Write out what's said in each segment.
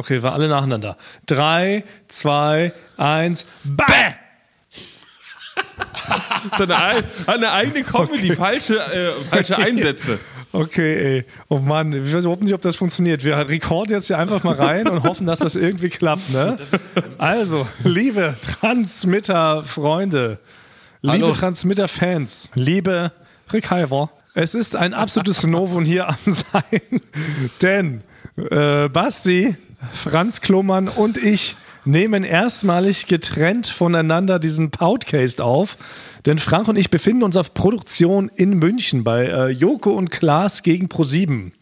Okay, wir alle nacheinander. Drei, zwei, eins, bäh! Seine, eine eigene Comedy, falsche, äh, falsche Einsätze. Okay, ey. Oh Mann, ich weiß überhaupt nicht, ob das funktioniert. Wir rekorden jetzt hier einfach mal rein und hoffen, dass das irgendwie klappt, ne? Also, liebe Transmitter-Freunde, liebe. Transmitter-Fans, liebe Rick Heiver, es ist ein absolutes Novum hier am Sein, denn äh, Basti, Franz Klomann und ich nehmen erstmalig getrennt voneinander diesen Podcast auf. Denn Frank und ich befinden uns auf Produktion in München bei äh, Joko und Klaas gegen Pro7.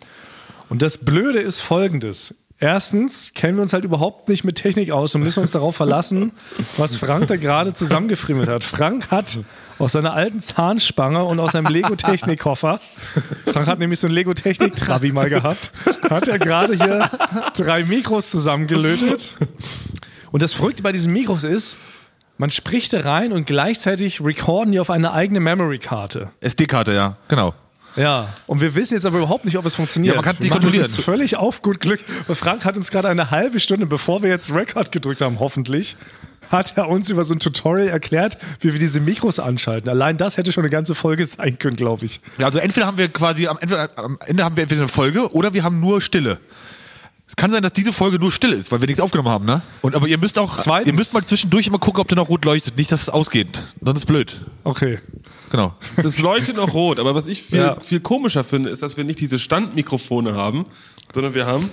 Und das Blöde ist folgendes. Erstens kennen wir uns halt überhaupt nicht mit Technik aus und müssen uns darauf verlassen, was Frank da gerade zusammengefriemelt hat. Frank hat aus seiner alten Zahnspange und aus seinem Lego-Technik-Koffer, Frank hat nämlich so einen Lego-Technik-Trabi mal gehabt, hat er gerade hier drei Mikros zusammengelötet. Und das Verrückte bei diesen Mikros ist, man spricht da rein und gleichzeitig recorden die auf eine eigene Memory-Karte. SD-Karte, ja, genau. Ja, und wir wissen jetzt aber überhaupt nicht, ob es funktioniert. Ja, man kann es nicht kontrollieren. jetzt völlig auf gut Glück. Frank hat uns gerade eine halbe Stunde, bevor wir jetzt Record gedrückt haben, hoffentlich, hat er uns über so ein Tutorial erklärt, wie wir diese Mikros anschalten. Allein das hätte schon eine ganze Folge sein können, glaube ich. Ja, also entweder haben wir quasi am Ende, am Ende haben wir entweder eine Folge oder wir haben nur Stille. Es kann sein, dass diese Folge nur still ist, weil wir nichts aufgenommen haben, ne? Und aber ihr müsst auch, Zweitens- ihr müsst mal zwischendurch immer gucken, ob der noch rot leuchtet, nicht, dass es ausgeht. Dann ist blöd. Okay. Genau. Das leuchtet noch rot, aber was ich viel, Ja. viel komischer finde, ist, dass wir nicht diese Standmikrofone haben, sondern wir haben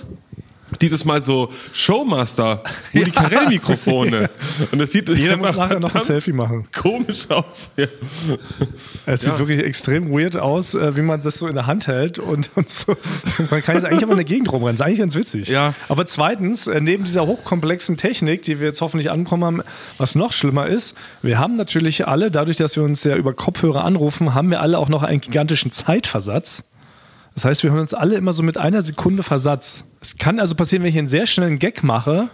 dieses Mal so Showmaster, Rudi Carell-Mikrofone. Und das sieht Jeder muss nachher noch ein Selfie machen. komisch aus. Ja. Es sieht wirklich extrem weird aus, äh, wie man das so in der Hand hält und, und so. Man kann jetzt eigentlich aber in der Gegend rumrennen. Das ist eigentlich ganz witzig. Ja. Aber zweitens, äh, neben dieser hochkomplexen Technik, die wir jetzt hoffentlich anbekommen haben, was noch schlimmer ist, wir haben natürlich alle, dadurch, dass wir uns ja über Kopfhörer anrufen, haben wir alle auch noch einen gigantischen Zeitversatz. Das heißt, wir hören uns alle immer so mit einer Sekunde Versatz. Es kann also passieren, wenn ich einen sehr schnellen Gag mache,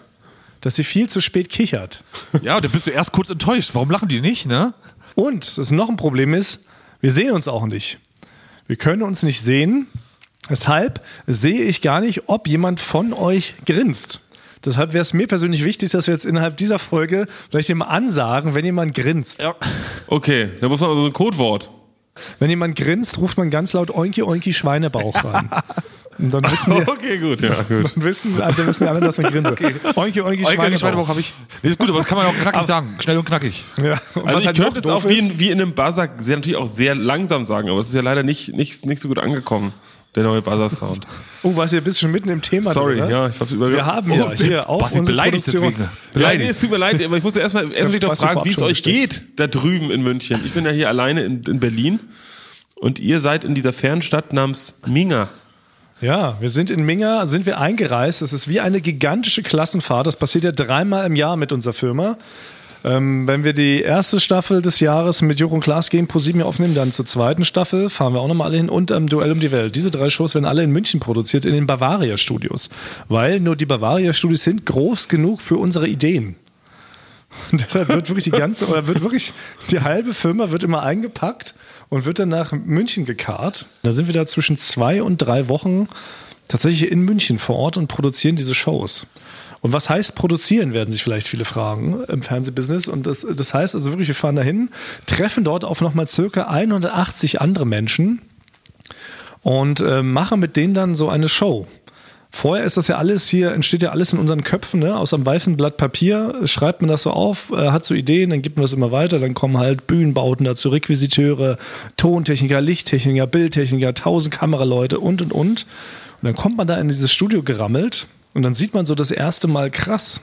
dass sie viel zu spät kichert. Ja, dann bist du erst kurz enttäuscht. Warum lachen die nicht, ne? Und das noch ein Problem ist, wir sehen uns auch nicht. Wir können uns nicht sehen. Deshalb sehe ich gar nicht, ob jemand von euch grinst. Deshalb wäre es mir persönlich wichtig, dass wir jetzt innerhalb dieser Folge vielleicht immer ansagen, wenn jemand grinst. Ja. Okay, da muss man also so ein Codewort. Wenn jemand grinst, ruft man ganz laut Oinki Oinki Schweinebauch rein. Und dann wissen wir, Okay, gut, ja, gut. dann wissen, dann wissen die alle, dass man grinst. Oinki Oinki Eugen, Schweinebauch. Schweinebauch habe ich. Nee, ist gut, aber das kann man auch knackig sagen. Schnell und knackig. Ja. Und Also ich halt könnte es auch wie in, wie in einem Buzzer sehr, natürlich auch sehr langsam sagen, aber es ist ja leider nicht, nicht, nicht so gut angekommen, der neue Buzzer-Sound. Oh, was ihr bist schon mitten im Thema Sorry, drin, ne? ja, ich hab's über Wir haben ja hier auf Basti unsere beleidigt Produktion. deswegen. Ja, nee, Beleidigt. es tut mir leid, aber ich muss erstmal erstmal doch Basti fragen, vorab wie es euch geht da drüben in München. Ich bin ja hier alleine in, in Berlin und ihr seid in dieser fernen Stadt namens Minga. Ja, wir sind in Minga, sind wir eingereist. Das ist wie eine gigantische Klassenfahrt. Das passiert ja dreimal im Jahr mit unserer Firma. Ähm, wenn wir die erste Staffel des Jahres mit und Klaas gegen ProSieben aufnehmen, dann zur zweiten Staffel fahren wir auch nochmal alle hin und ähm, Duell um die Welt. Diese drei Shows werden alle in München produziert, in den Bavaria Studios. Weil nur die Bavaria Studios sind groß genug für unsere Ideen. Und deshalb wird wirklich die ganze, oder wird wirklich die halbe Firma wird immer eingepackt und wird dann nach München gekarrt. Da sind wir da zwischen zwei und drei Wochen tatsächlich in München vor Ort und produzieren diese Shows. Und was heißt produzieren, werden sich vielleicht viele fragen im Fernsehbusiness. Und das, das heißt also wirklich, wir fahren dahin, treffen dort auf nochmal circa 180 andere Menschen und äh, machen mit denen dann so eine Show. Vorher ist das ja alles hier, entsteht ja alles in unseren Köpfen, ne? aus einem weißen Blatt Papier, äh, schreibt man das so auf, äh, hat so Ideen, dann gibt man das immer weiter, dann kommen halt Bühnenbauten dazu, Requisiteure, Tontechniker, Lichttechniker, Bildtechniker, tausend Kameraleute und und und. Und dann kommt man da in dieses Studio gerammelt und dann sieht man so das erste Mal krass.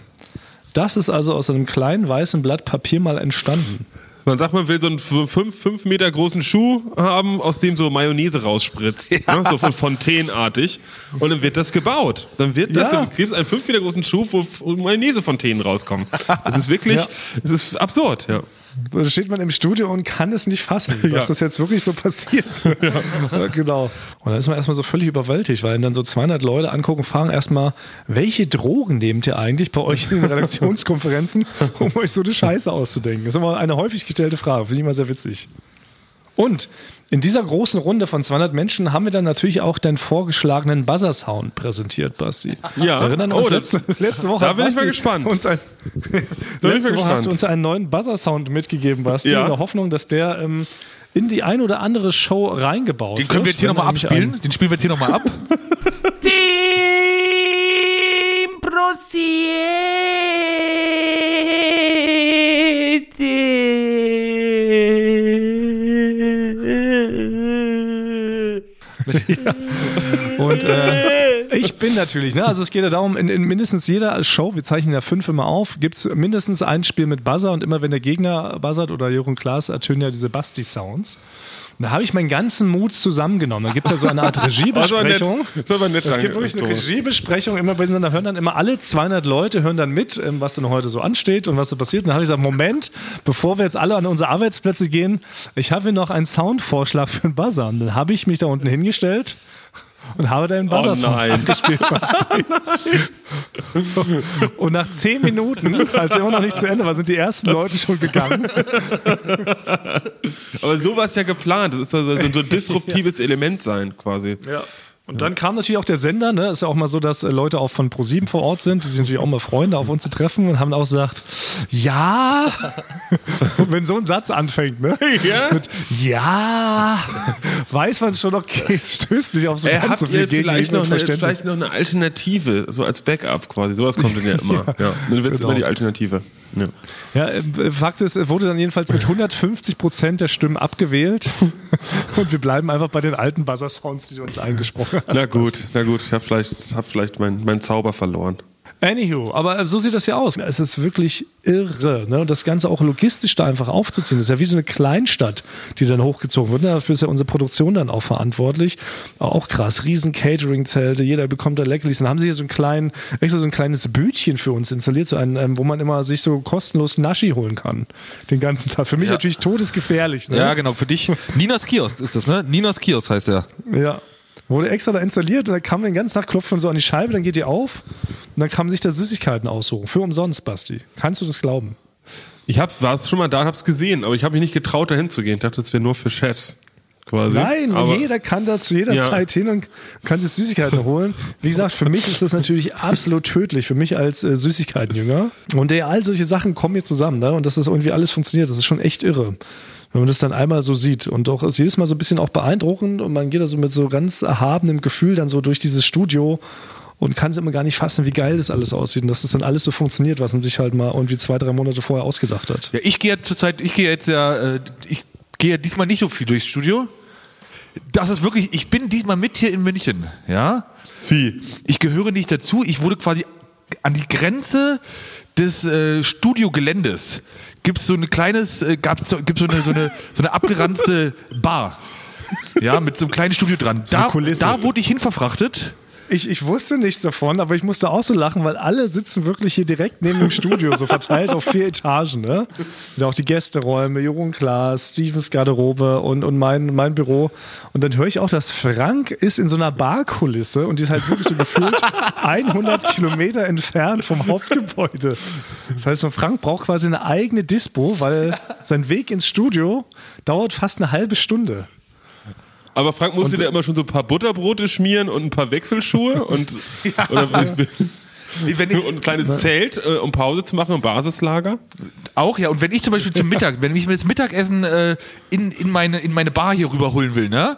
Das ist also aus einem kleinen weißen Blatt Papier mal entstanden. Man sagt, man will so einen so fünf, fünf Meter großen Schuh haben, aus dem so Mayonnaise rausspritzt. Ne? So von fontänenartig. Und dann wird das gebaut. Dann wird das, Ja. du kriegst einen fünf Meter großen Schuh, wo Mayonnaise-Fontänen rauskommen. Das ist wirklich, Ja. es ist absurd, ja. Da steht man im Studio und kann es nicht fassen, dass Ja. das jetzt wirklich so passiert. Ja. Genau. Und dann ist man erstmal so völlig überwältigt, weil dann so 200 Leute angucken, fragen erstmal, welche Drogen nehmt ihr eigentlich bei euch in den Redaktionskonferenzen, um euch so eine Scheiße auszudenken? Das ist immer eine häufig gestellte Frage, finde ich immer sehr witzig. Und in dieser großen Runde von 200 Menschen haben wir dann natürlich auch den vorgeschlagenen Buzzer-Sound präsentiert, Basti. Ja. Wir erinnern uns, Oh, letzte, letzte Woche da bin ich mal gespannt. Uns ein, bin ich letzte mal Woche hast du uns einen neuen Buzzer-Sound mitgegeben, Basti, Ja. in der Hoffnung, dass der ähm, in die ein oder andere Show reingebaut Den können wir wird. jetzt hier nochmal abspielen. Den spielen wir jetzt hier nochmal ab. Team Prosiete. Und äh, ich bin natürlich, ne? Also es geht ja darum, in, in mindestens jeder Show, wir zeichnen ja fünf immer auf, gibt es mindestens ein Spiel mit Buzzer und immer wenn der Gegner buzzert oder Jürgen Klaas ertönen ja diese Basti-Sounds. Und da habe ich meinen ganzen Mut zusammengenommen. Da gibt es ja so eine Art nett. Regiebesprechung. Aber nett. Es gibt wirklich eine Regiebesprechung, immer bei da hören dann immer alle 200 Leute hören dann mit, ähm, was denn heute so ansteht und was so passiert. Und dann habe ich gesagt, Moment, bevor wir jetzt alle an unsere Arbeitsplätze gehen, ich habe hier noch einen Soundvorschlag für einen Buzzer. Und dann habe ich mich da unten hingestellt und habe deinen Buzzer Oh abgespielt. Basti. und nach zehn Minuten, als er immer noch nicht zu Ende war, sind die ersten Leute schon gegangen. Aber so war es ja geplant. Das ist also so so ein disruptives Element sein, quasi. Ja. Und dann kam natürlich auch der Sender, ne? Ist ja auch mal so, dass äh, Leute auch von ProSieben vor Ort sind, die sich natürlich auch mal freuen, da auf uns zu treffen und haben auch gesagt, ja. und wenn so ein Satz anfängt, ne? Ja? Mit ja, weiß man schon, okay, es stößt nicht auf so Er ganz hat so viel ihr vielleicht noch, eine, vielleicht noch eine Alternative, so als Backup quasi. Sowas kommt dann ja immer. ja. Dann wird es genau. immer die Alternative. Ja. Ja, äh, Fakt ist, wurde dann jedenfalls mit 150 Prozent der Stimmen abgewählt. und wir bleiben einfach bei den alten Buzzer-Sounds, die du uns eingesprochen hast. Na gut, na gut. Ich habe vielleicht, hab vielleicht meinen mein Zauber verloren. Anywho, aber so sieht das ja aus. Es ist wirklich irre. Ne? Und das Ganze auch logistisch da einfach aufzuziehen. Das ist ja wie so eine Kleinstadt, die dann hochgezogen wird. Dafür ist ja unsere Produktion dann auch verantwortlich. Auch krass. Riesen Catering-Zelte, jeder bekommt da Leckerlis. Dann haben sie hier so ein, klein, extra so ein kleines Bütchen für uns installiert, so ein, ähm, wo man immer sich so kostenlos Naschi holen kann. Den ganzen Tag. Für mich Ja. natürlich todesgefährlich. Ne? Ja, genau, für dich. Ninas Kiosk ist das, ne? Ninas Kiosk heißt der. Ja. Wurde extra da installiert und dann kam den ganzen Tag klopft man so an die Scheibe, dann geht die auf und dann kann man sich da Süßigkeiten aussuchen. Für umsonst, Basti. Kannst du das glauben? Ich hab, war schon mal da und hab's gesehen, aber ich habe mich nicht getraut, dahin zu gehen. Ich dachte, das wäre nur für Chefs. Quasi. Nein, aber jeder kann da zu jeder Ja. Zeit hin und kann sich Süßigkeiten holen. Wie gesagt, für mich ist das natürlich absolut tödlich, für mich als äh, Süßigkeitenjünger. Und äh, all solche Sachen kommen hier zusammen, ne? Und dass das irgendwie alles funktioniert, das ist schon echt irre. Wenn man das dann einmal so sieht. Und auch ist jedes Mal so ein bisschen auch beeindruckend und man geht da so mit so ganz erhabenem Gefühl dann so durch dieses Studio und kann es immer gar nicht fassen, wie geil das alles aussieht und dass das dann alles so funktioniert, was man sich halt mal irgendwie zwei, drei Monate vorher ausgedacht hat. Ja, ich gehe ja zurzeit, ich gehe jetzt ja, äh, ich gehe ja diesmal nicht so viel durchs Studio. Das ist wirklich, ich bin diesmal mit hier in München, ja. Wie? Ich gehöre nicht dazu. Ich wurde quasi an die Grenze des äh, Studiogeländes. Gibt es so ein kleines, äh, gab's so, gibt's so eine, so eine, so eine abgeranzte Bar. Ja, mit so einem kleinen Studio dran. Da, Kulisse. da wurde ich hin verfrachtet. Ich, ich wusste nichts davon, aber ich musste auch so lachen, weil alle sitzen wirklich hier direkt neben dem Studio, so verteilt auf vier Etagen. Ne? Und auch die Gästeräume, Jürgen Klaas, Stevens Garderobe und, und mein, mein Büro. Und dann höre ich auch, dass Frank ist in so einer Barkulisse und die ist halt wirklich so gefühlt 100 Kilometer entfernt vom Hauptgebäude. Das heißt, Frank braucht quasi eine eigene Dispo, weil sein Weg ins Studio dauert fast eine halbe Stunde. Aber Frank musste Und- dir immer schon so ein paar Butterbrote schmieren und ein paar Wechselschuhe und, oder, Wenn ich, und ein kleines Zelt, äh, um Pause zu machen im Basislager. Auch ja, und wenn ich zum Beispiel zum Mittag, wenn ich mir das Mittagessen äh, in, in, meine, in meine Bar hier rüberholen will, ne?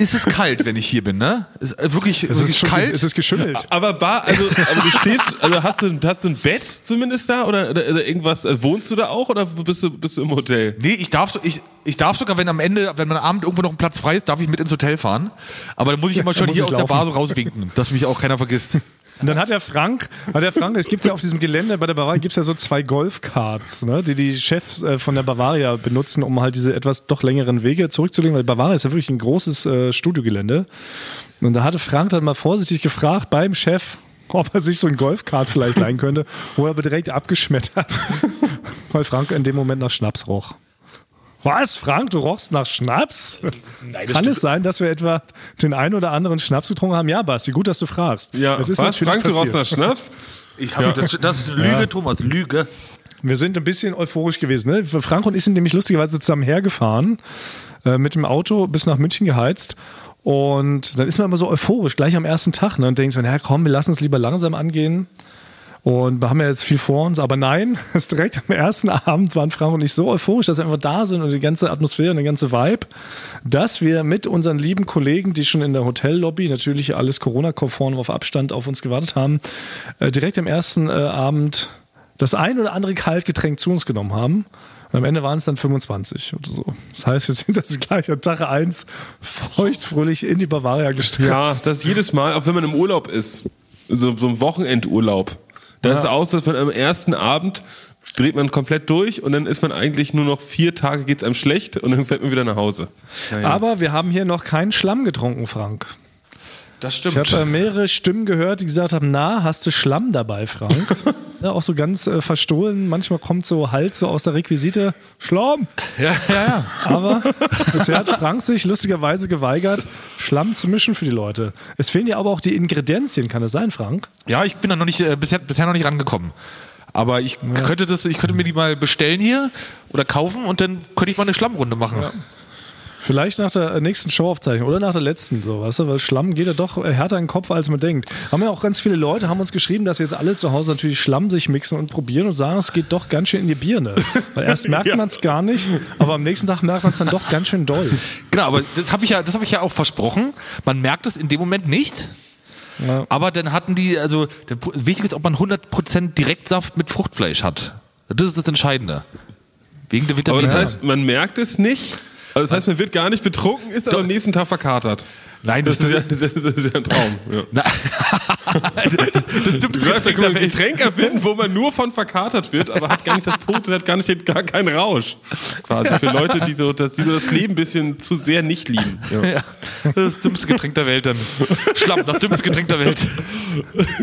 Ist es kalt, wenn ich hier bin, ne? Ist äh, wirklich, Es wirklich ist, schon, kalt. es ist geschimmelt. Aber Bar, also, aber du schläfst, also hast du, hast du ein Bett zumindest da oder, oder, oder irgendwas, also wohnst du da auch oder bist du, bist du im Hotel? Nee, ich darf, so, ich, ich darf sogar, wenn am Ende, wenn am Abend irgendwo noch ein Platz frei ist, darf ich mit ins Hotel fahren. Aber dann muss ich immer schon hier aus der laufen. Bar so rauswinken, dass mich auch keiner vergisst. Und dann hat der Frank, hat der Frank, es gibt ja auf diesem Gelände bei der Bavaria gibt's ja so zwei Golfkarts, ne, die die Chefs äh, von der Bavaria benutzen, um halt diese etwas doch längeren Wege zurückzulegen, weil Bavaria ist ja wirklich ein großes äh, Studiogelände. Und da hatte Frank dann mal vorsichtig gefragt beim Chef, ob er sich so ein Golfkart vielleicht leihen könnte, wo er aber direkt abgeschmettert, weil Frank in dem Moment nach Schnaps roch. Was, Frank, du rochst nach Schnaps? Kann es sein, dass wir etwa den einen oder anderen Schnaps getrunken haben? Ja, Basti, gut, dass du fragst. Ja, es ist was? natürlich Frank, du passiert. rauchst nach Schnaps? Ich habe das, das ist Lüge, Thomas, Lüge. Wir sind ein bisschen euphorisch gewesen. Ne? Frank und ich sind nämlich lustigerweise zusammen hergefahren äh, mit dem Auto bis nach München geheizt. Und dann ist man immer so euphorisch, gleich am ersten Tag, ne? und denkt so, na komm, wir lassen es lieber langsam angehen. Und wir haben ja jetzt viel vor uns, aber nein, direkt am ersten Abend waren Frank und ich so euphorisch, dass wir einfach da sind und die ganze Atmosphäre und der ganze Vibe, dass wir mit unseren lieben Kollegen, die schon in der Hotellobby, natürlich alles Corona-konform auf Abstand auf uns gewartet haben, äh, direkt am ersten äh, Abend das ein oder andere Kaltgetränk zu uns genommen haben. Und am Ende waren es dann 25 oder so. Das heißt, wir sind also gleich an Tag 1 feuchtfröhlich in die Bavaria gestürzt. Ja, das jedes Mal, auch wenn man im Urlaub ist, so, so ein Wochenendurlaub. Da ist es aus, dass man am ersten Abend dreht man komplett durch und dann ist man eigentlich nur noch vier Tage geht's einem schlecht und dann fährt man wieder nach Hause. Aber wir haben hier noch keinen Schlamm getrunken, Frank. Das Ich habe äh, mehrere Stimmen gehört, die gesagt haben, na, hast du Schlamm dabei, Frank? ja, auch so ganz äh, verstohlen. Manchmal kommt so Halt so aus der Requisite, Schlamm. Ja, ja, ja. Aber bisher hat Frank sich lustigerweise geweigert, Schlamm zu mischen für die Leute. Es fehlen ja aber auch die Ingredienzien, kann es sein, Frank? Ja, ich bin da noch nicht, äh, bisher, bisher noch nicht rangekommen. Aber ich könnte das, ich könnte mir die mal bestellen hier oder kaufen und dann könnte ich mal eine Schlammrunde machen. Vielleicht nach der nächsten Showaufzeichnung oder nach der letzten, so, weißt du, weil Schlamm geht ja doch härter in den Kopf, als man denkt. Haben ja auch ganz viele Leute, haben uns geschrieben, dass jetzt alle zu Hause natürlich Schlamm sich mixen und probieren und sagen, es geht doch ganz schön in die Birne. Weil erst merkt man es gar nicht, aber am nächsten Tag merkt man es dann doch ganz schön doll. Genau, aber das habe ich ja, das habe ich ja auch versprochen. Man merkt es in dem Moment nicht. Ja. Aber dann hatten die, also der, wichtig ist, ob man 100% Direktsaft mit Fruchtfleisch hat. Das ist das Entscheidende. Wegen der Aber Vitamine. das heißt, man merkt es nicht. Also das heißt, man wird gar nicht betrunken, ist aber am nächsten Tag verkatert. Nein, Das das, ist ja, das, das ist ja ein Traum. Ja. Na, das dümmste Du sagst, Getränk ein der Welt. Getränk erfinden, wo man nur von verkatert wird, aber hat gar nicht das Punkt, hat gar nicht gar keinen Rausch. Quasi für Leute, die so das, die so das Leben ein bisschen zu sehr nicht lieben. Ja. Ja, das ist das dümmste Getränk der Welt dann. Schlamm, das dümmste Getränk der Welt.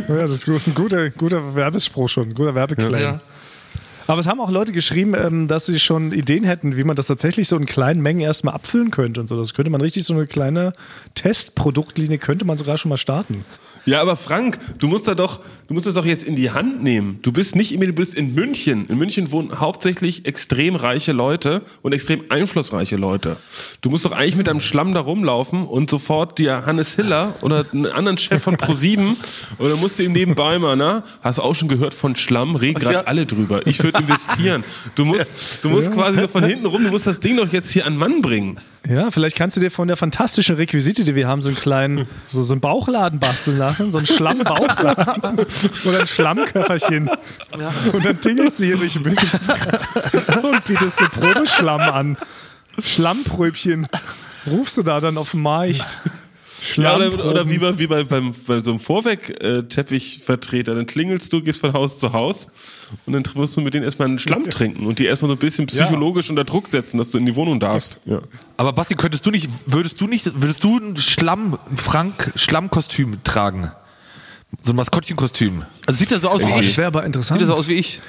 Ja, das ist gut. ein guter, guter Werbespruch schon, ein guter Werbeclaim. Ja. Aber es haben auch Leute geschrieben, ähm, dass sie schon Ideen hätten, wie man das tatsächlich so in kleinen Mengen erstmal abfüllen könnte und so. Das könnte man richtig so eine kleine Testproduktlinie könnte man sogar schon mal starten. Ja, aber Frank, du musst da doch, du musst das doch jetzt in die Hand nehmen. Du bist nicht du bist in München. In München wohnen hauptsächlich extrem reiche Leute und extrem einflussreiche Leute. Du musst doch eigentlich mit deinem Schlamm da rumlaufen und sofort dir Hannes Hiller oder einen anderen Chef von Pro7 oder musst du ihm nebenbei mal, na, hast du auch schon gehört von Schlamm, reden gerade Ja. alle drüber. Ich würde investieren. Du musst, du musst quasi so von hinten rum, du musst das Ding doch jetzt hier an Mann bringen. Ja, vielleicht kannst du dir von der fantastischen Requisite, die wir haben, so einen kleinen, so, so einen Bauchladen basteln lassen, so einen Schlammbauchladen oder ein Schlammköfferchen. Und dann tingelst du hier durch München und bietest so Probeschlamm an. Schlammpröbchen. Rufst du da dann auf den Markt. Ja, oder, oder wie bei, wie bei, beim, bei so einem Vorweg-Teppichvertreter. Dann klingelst du, gehst von Haus zu Haus und dann musst du mit denen erstmal einen Schlamm trinken und die erstmal so ein bisschen psychologisch unter Druck setzen, dass du in die Wohnung darfst. Ja. Aber Basti, könntest du nicht, würdest du nicht, würdest du ein Schlamm, ein Frank Schlammkostüm tragen? So ein Maskottchenkostüm. Also sieht er so aus Oh, wie das ich. wäre aber interessant. Sieht er so aus wie ich.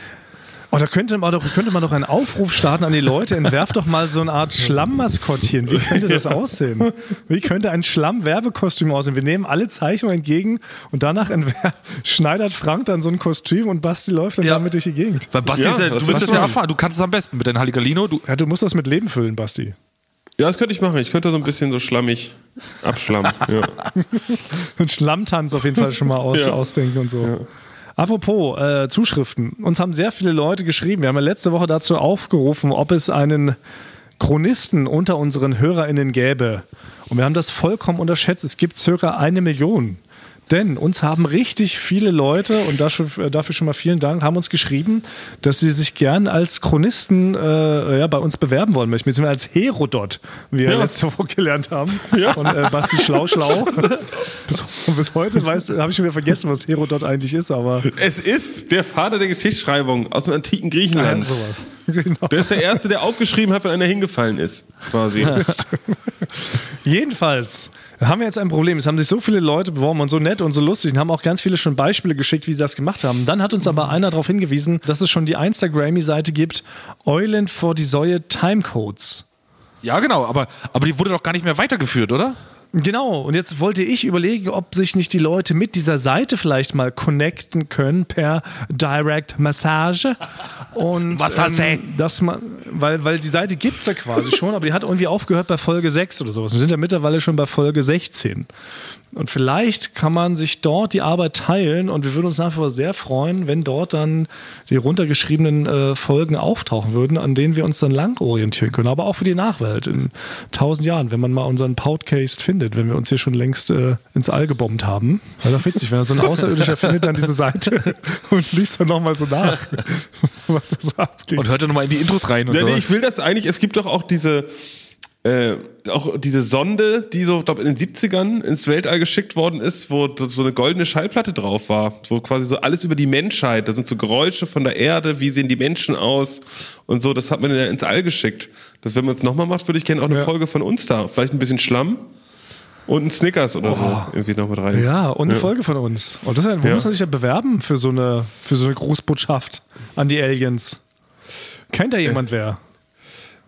Oh, da könnte man, doch, könnte man doch einen Aufruf starten an die Leute. Entwerft doch mal so eine Art Schlammmaskottchen. Wie könnte das aussehen? Wie könnte ein Schlamm-Werbekostüm aussehen? Wir nehmen alle Zeichnungen entgegen und danach schneidert Frank dann so ein Kostüm und Basti läuft dann Ja. damit durch die Gegend. Weil Basti, Ja, ist ja, du bist das ja erfahren. Du kannst es am besten mit deinem Halligalino. Du, Ja, du musst das mit Leben füllen, Basti. ja, das könnte ich machen. Ich könnte so ein bisschen so schlammig abschlammen. Ja. Einen Schlammtanz auf jeden Fall schon mal aus, Ja. ausdenken und so. Apropos äh, Zuschriften. Uns haben sehr viele Leute geschrieben. Wir haben ja letzte Woche dazu aufgerufen, ob es einen Chronisten unter unseren HörerInnen gäbe. Und wir haben das vollkommen unterschätzt. Es gibt circa eine Million. Denn uns haben richtig viele Leute, und dafür, äh, dafür schon mal vielen Dank, haben uns geschrieben, dass sie sich gern als Chronisten äh, ja, bei uns bewerben wollen möchten. Beziehungsweise als Herodot, wie wir Ja. letzte Woche gelernt haben. Von äh, Basti Schlau Schlau. bis, bis heute habe ich schon wieder vergessen, was Herodot eigentlich ist, aber Es ist der Vater der Geschichtsschreibung aus dem antiken Griechenland. sowas. Genau. Der ist der Erste, der aufgeschrieben hat, wenn einer hingefallen ist. Quasi. Jedenfalls haben wir jetzt ein Problem. Es haben sich so viele Leute beworben und so nett und so lustig und haben auch ganz viele schon Beispiele geschickt, wie sie das gemacht haben. Dann hat uns aber einer darauf hingewiesen, dass es schon die Instagrammy-Seite gibt, Eulen for die Säue Timecodes. ja, genau. Aber, aber die wurde doch gar nicht mehr weitergeführt, oder? Genau, und jetzt wollte ich überlegen, ob sich nicht die Leute mit dieser Seite vielleicht mal connecten können per Direct Massage. Und. Ähm, dass man, weil, weil die Seite gibt's ja quasi schon, aber die hat irgendwie aufgehört bei Folge 6 oder sowas. Wir sind ja mittlerweile schon bei Folge 16. Und vielleicht kann man sich dort die Arbeit teilen und wir würden uns einfach sehr freuen, wenn dort dann die runtergeschriebenen äh, Folgen auftauchen würden, an denen wir uns dann lang orientieren können. Aber auch für die Nachwelt in tausend Jahren, wenn man mal unseren Podcast findet, wenn wir uns hier schon längst äh, ins All gebombt haben. Wäre doch witzig, wenn so ein Außerirdischer findet dann diese Seite und liest dann nochmal so nach, was da so abgeht. Und hört dann nochmal in die Intros rein und Ja, so. nee, ich will das eigentlich, es gibt doch auch diese, äh, auch diese Sonde, die so, glaub, in den 70ern ins Weltall geschickt worden ist, wo so eine goldene Schallplatte drauf war, wo quasi so alles über die Menschheit, da sind so Geräusche von der Erde, wie sehen die Menschen aus und so, das hat man ja ins All geschickt. Das, wenn man es nochmal macht, würde ich gerne auch eine Ja. Folge von uns da, vielleicht ein bisschen Schlamm und ein Snickers oder so irgendwie noch mit rein. Ja, und eine Folge von uns. Und das ist, ja- wo Ja. muss man sich ja bewerben für so eine, für so eine Grußbotschaft an die Aliens? Kennt da jemand wer?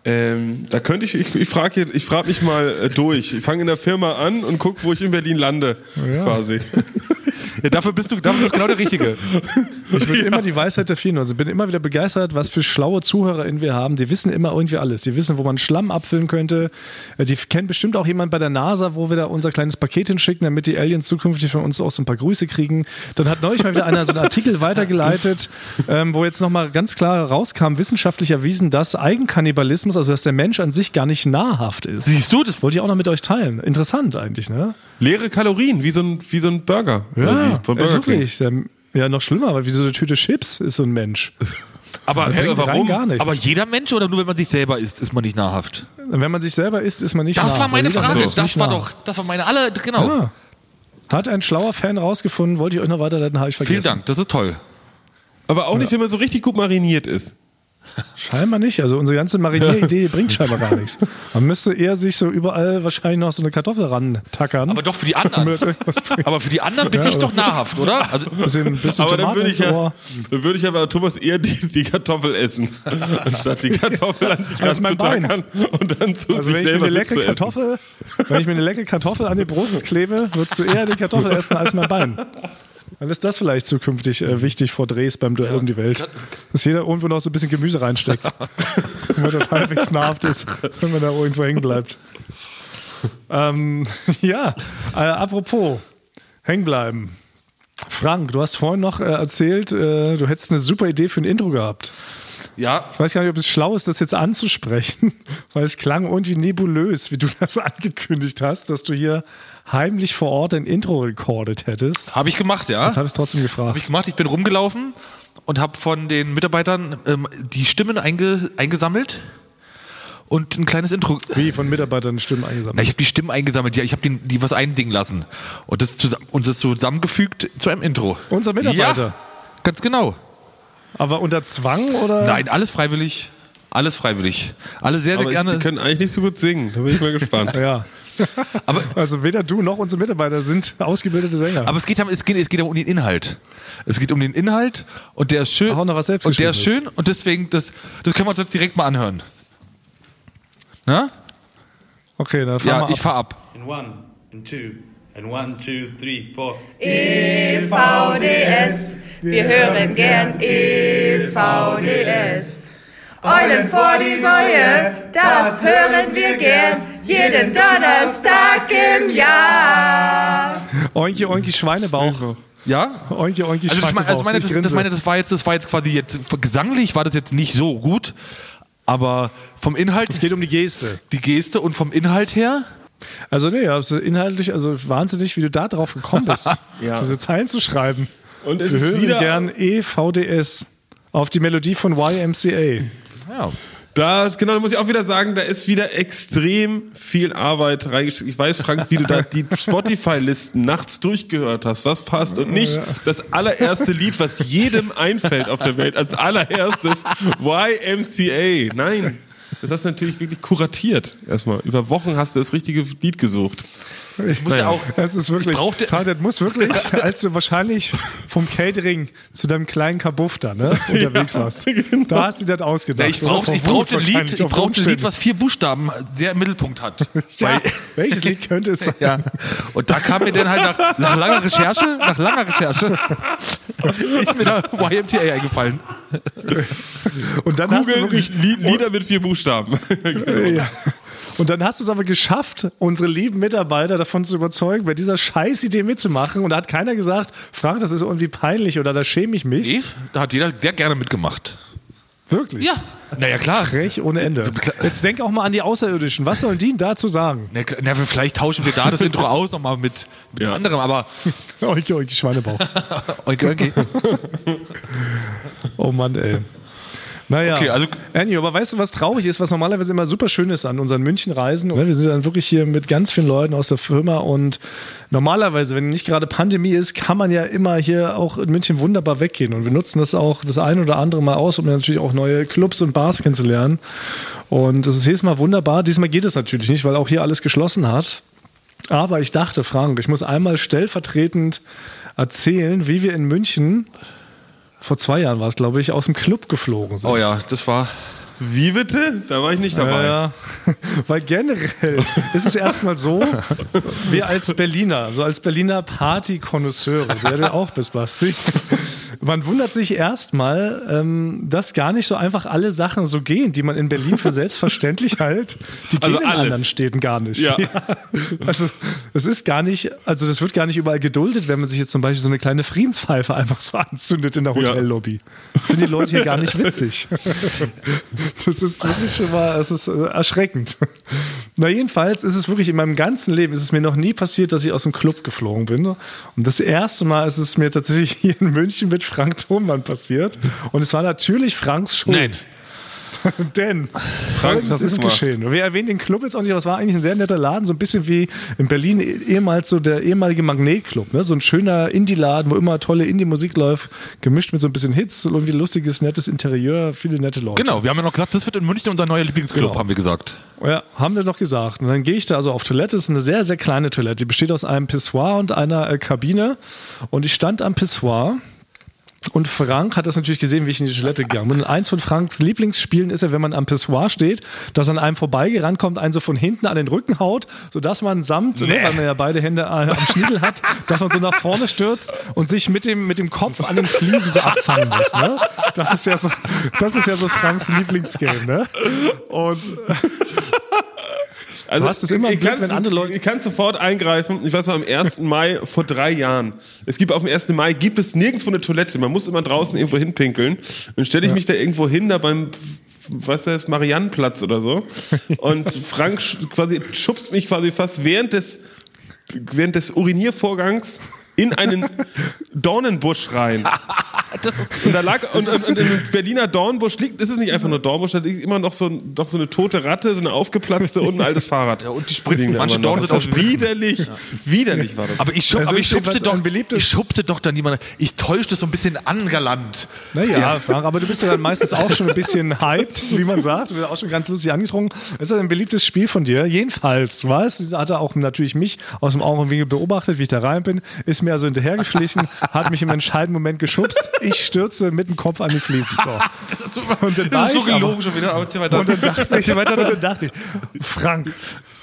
Ähm, da könnte ich, ich, ich frage ich frag mich mal äh, durch. Ich fange in der Firma an und guck, wo ich in Berlin lande, Ja. quasi. Ja, dafür bist du, dafür bist du genau der Richtige. Ich bin immer die Weisheit der Vielen. Also bin immer wieder begeistert, was für schlaue ZuhörerInnen wir haben. Die wissen immer irgendwie alles. Die wissen, wo man Schlamm abfüllen könnte. Äh, Die kennen bestimmt auch jemand bei der NASA, wo wir da unser kleines Paket hinschicken, damit die Aliens zukünftig von uns auch so ein paar Grüße kriegen. Dann hat neulich mal wieder einer so einen Artikel weitergeleitet, ähm, wo jetzt nochmal ganz klar rauskam, wissenschaftlich erwiesen, dass Eigenkannibalismus, also dass der Mensch an sich gar nicht nahrhaft ist. Siehst du, das Wollte ich auch noch mit euch teilen. Interessant eigentlich, ne? Leere Kalorien, wie so ein, wie so ein Burger. Wie? Von Burger King. wirklich. Der, ja, noch schlimmer, weil wie so eine Tüte Chips ist so ein Mensch. Aber, gar nichts. aber jeder Mensch oder nur wenn man sich selber isst, ist man nicht nahrhaft? Wenn man sich selber isst, ist man nicht Das nah, war meine Frage. Das nicht war nah. doch, das war meine alle, genau. Ja. Hat ein schlauer Fan rausgefunden, wollte ich euch noch weiterleiten, habe ich vergessen. Vielen Dank, das ist toll. Aber auch nicht, wenn man so richtig gut mariniert ist. Scheinbar nicht. Also unsere ganze Marinieridee bringt scheinbar gar nichts. Man müsste eher sich so überall wahrscheinlich noch so eine Kartoffel rantackern. Aber doch für die anderen. Aber für die anderen bin Ja, ich doch nahrhaft, oder? Also, bisschen, bisschen Aber dann würde ich, ja, dann würde ich aber Thomas eher die, die Kartoffel essen, anstatt die Kartoffel an sich Als mein Bein. ranzutackern und dann zu Also sich wenn ich, mir selber eine leckere. Kartoffel, wenn ich mir eine leckere Kartoffel an die Brust klebe, würdest du eher die Kartoffel essen als mein Bein. Dann ist das vielleicht zukünftig äh, wichtig vor Drehs beim Duell um die Welt. Dass jeder irgendwo noch so ein bisschen Gemüse reinsteckt. Damit das halbwegs nahrhaft ist, wenn man da irgendwo hängen bleibt. Ähm, ja, äh, apropos hängen bleiben. Frank, du hast vorhin noch äh, erzählt, äh, du hättest eine super Idee für ein Intro gehabt. Ja, Ich weiß gar nicht, ob es schlau ist, das jetzt anzusprechen, weil es klang irgendwie nebulös, wie du das angekündigt hast, dass du hier heimlich vor Ort ein Intro recorded hättest. habe ich gemacht, ja. Das habe ich trotzdem Habe gefragt. ich gemacht. Ich bin rumgelaufen und habe von den Mitarbeitern ähm, die Stimmen einge eingesammelt und ein kleines Intro. Wie von Mitarbeitern Stimmen Na, eingesammelt. ich habe die Stimmen eingesammelt, ja, ich habe die was einsingen lassen und das, zusammen, und das zusammengefügt zu einem Intro. Unser Mitarbeiter. Ja, ganz genau. Aber unter Zwang oder? Nein, alles freiwillig. Alles freiwillig. Alle sehr, sehr Aber ich, gerne. die können eigentlich nicht so gut singen. Da bin ich mal gespannt. Ja. Aber- also weder du noch unsere Mitarbeiter sind ausgebildete Sänger. Aber es geht, es geht, es geht um den Inhalt. Es geht um den Inhalt und der ist schön. Auch noch was und der ist schön und deswegen, das, das können wir uns jetzt direkt mal anhören. Na? okay, dann fahren Ja, wir ich ab. fahr ab. And one, and two, and one, two, three, four. EVDS, wir hören gern EVDS. Eulen vor die Säue, das hören wir gern, jeden Donnerstag im Jahr. Oinki Oinki Schweinebauch. Ja? Oinki Oinki Also, Schweinebauch. also meine, Ich das, das, meine, das war jetzt, das war jetzt quasi jetzt gesanglich war das jetzt nicht so gut, aber vom Inhalt es geht um die Geste. die Geste und vom Inhalt her Also nee, also inhaltlich, also wahnsinnig, wie du da drauf gekommen bist, diese Zeilen zu schreiben. Und es Wir ist hören wieder, gern EVDS auf die Melodie von YMCA. ja. da, genau, da muss ich auch wieder sagen, da ist wieder extrem viel Arbeit reingesteckt. Ich weiß, Frank, wie du da die Spotify-Listen nachts durchgehört hast, was passt und nicht das allererste Lied, was jedem einfällt auf der Welt, als allererstes YMCA. Nein. Das hast du natürlich wirklich kuratiert. Erstmal. Über Wochen hast du das richtige Lied gesucht. Ich muss ja auch- Das ist wirklich. ich brauchte- muss wirklich, als du wahrscheinlich vom Catering zu deinem kleinen Kabuff da, ne, unterwegs warst. Da hast du dir das ausgedacht. Ja, ich brauchte, ich brauchte ein Lied, ich brauchte ein Lied, was vier Buchstaben sehr im Mittelpunkt hat. Ja, Weil, welches Lied könnte es sein? ja. Und da kam mir dann halt nach, nach langer Recherche, nach langer Recherche, ist mir da YMCA eingefallen. Und dann hast du Google wirklich Lied, Lieder mit vier Buchstaben. Ja. Und dann hast du es aber geschafft, unsere lieben Mitarbeiter davon zu überzeugen, bei dieser Scheißidee mitzumachen. Und da hat keiner gesagt, Frank, das ist irgendwie peinlich oder da schäme ich mich. Nee, da hat jeder der gerne mitgemacht. Wirklich? Ja. Naja, klar. Frech ohne Ende. Jetzt denk auch mal an die Außerirdischen. Was sollen die denn dazu sagen? Na, na, vielleicht tauschen wir da das Intro aus nochmal mit, mit Ja. anderem, aber Oiki, oiki, Schweinebauch. okay, okay. Oh Mann, ey. Naja, Okay, also- Annie, aber weißt du, was traurig ist, was normalerweise immer super schön ist an unseren München-Reisen? Wir sind dann wirklich hier mit ganz vielen Leuten aus der Firma und normalerweise, wenn nicht gerade Pandemie ist, kann man ja immer hier auch in München wunderbar weggehen und wir nutzen das auch das ein oder andere Mal aus, um natürlich auch neue Clubs und Bars kennenzulernen und das ist jedes Mal wunderbar. Diesmal geht es natürlich nicht, weil auch hier alles geschlossen hat. Aber ich dachte, Frank, ich muss einmal stellvertretend erzählen, wie wir in München vor zwei Jahren war es, glaube ich, aus dem Club geflogen sind. Oh ja, das war. Wie bitte? Da war ich nicht dabei. Ja, ja. Weil generell ist es erstmal so, wir als Berliner, so als Berliner Party-Konnoisseure, der du auch bist, Basti, man wundert sich erstmal, ähm, dass gar nicht so einfach alle Sachen so gehen, die man in Berlin für selbstverständlich hält, die gehen Also in anderen Städten gar nicht. Ja. Also es ist gar nicht, also das wird gar nicht überall geduldet, wenn man sich jetzt zum Beispiel so eine kleine Friedenspfeife einfach so anzündet in der Hotellobby. Finden die Leute hier gar nicht witzig. Das ist wirklich schon mal, es ist äh, erschreckend. Na, jedenfalls ist es wirklich in meinem ganzen Leben, ist es mir noch nie passiert, dass ich aus dem Club geflogen bin. Und das erste Mal ist es mir tatsächlich hier in München mit Frank Thunmann passiert. Und es war natürlich Franks Schuld. Nein. Denn Frank, was ist gemacht? geschehen. Wir erwähnen den Club jetzt auch nicht, aber es war eigentlich ein sehr netter Laden, so ein bisschen wie in Berlin eh- ehemals so der ehemalige Magnetclub, ne? so ein schöner Indie-Laden, wo immer tolle Indie-Musik läuft, gemischt mit so ein bisschen Hits, irgendwie lustiges, nettes Interieur, viele nette Leute. Genau, wir haben ja noch gesagt, das wird in München unser neuer Lieblingsclub, Genau. haben wir gesagt. Ja, haben wir noch gesagt. Und dann gehe ich da also auf Toilette. Das ist eine sehr, sehr kleine Toilette. Die besteht aus einem Pissoir und einer äh, Kabine. Und ich stand am Pissoir. Und Frank hat das natürlich gesehen, wie ich in die Toilette gegangen bin. Und eins von Franks Lieblingsspielen ist ja, wenn man am Pissoir steht, dass an einem vorbeigerannt kommt, einen so von hinten an den Rücken haut, sodass man samt, ne, weil man ja beide Hände äh, am Schniedel hat, dass man so nach vorne stürzt und sich mit dem, mit dem Kopf an den Fliesen so abfangen muss. Ne? Das ist ja so, das ist ja so Franks Lieblingsgame. Ne? Und Also, Du hast es immer im ich kann's- wenn andere Leute- Ich kann sofort eingreifen. Ich weiß noch, am 1. Mai vor drei Jahren. Es gibt auf dem 1. Mai gibt es nirgendwo eine Toilette. Man muss immer draußen irgendwo hinpinkeln. Und stelle ich mich da irgendwo hin, da beim, was heißt, Mariannenplatz oder so. Und Frank quasi schubst mich quasi fast während des, während des Uriniervorgangs in einen Dornenbusch rein. und da lag, und, und, und im Berliner Dornbusch liegt, ist es nicht einfach nur Dornbusch, da liegt immer noch so, ein- noch so eine tote Ratte, so eine aufgeplatzte und ein altes Fahrrad. Ja, und die Spritzen. Manche Dornen sind auch Spritzen. Widerlich, widerlich war das. Aber ich, schub, Es aber ich schubse jedenfalls doch, ein beliebtes- ich schubse doch dann niemanden. Ich täusche das so ein bisschen an, galant. Naja, Frank, aber du bist ja dann meistens auch schon ein bisschen hyped, wie man sagt. Du bist auch schon ganz lustig angetrunken. Das ist ja ein beliebtes Spiel von dir. Jedenfalls, weißt du, hat er auch natürlich mich aus dem Augenwinkel beobachtet, wie ich da rein bin, ist mir also hinterhergeschlichen, hat mich im entscheidenden Moment geschubst. Ich stürze mit dem Kopf an die Fliesen. So. Das ist so, Und dann das war ist so ich aber- gelogen schon wieder. Aber erzähl weiter. Und dann dachte ich, und dann dachte ich, Frank,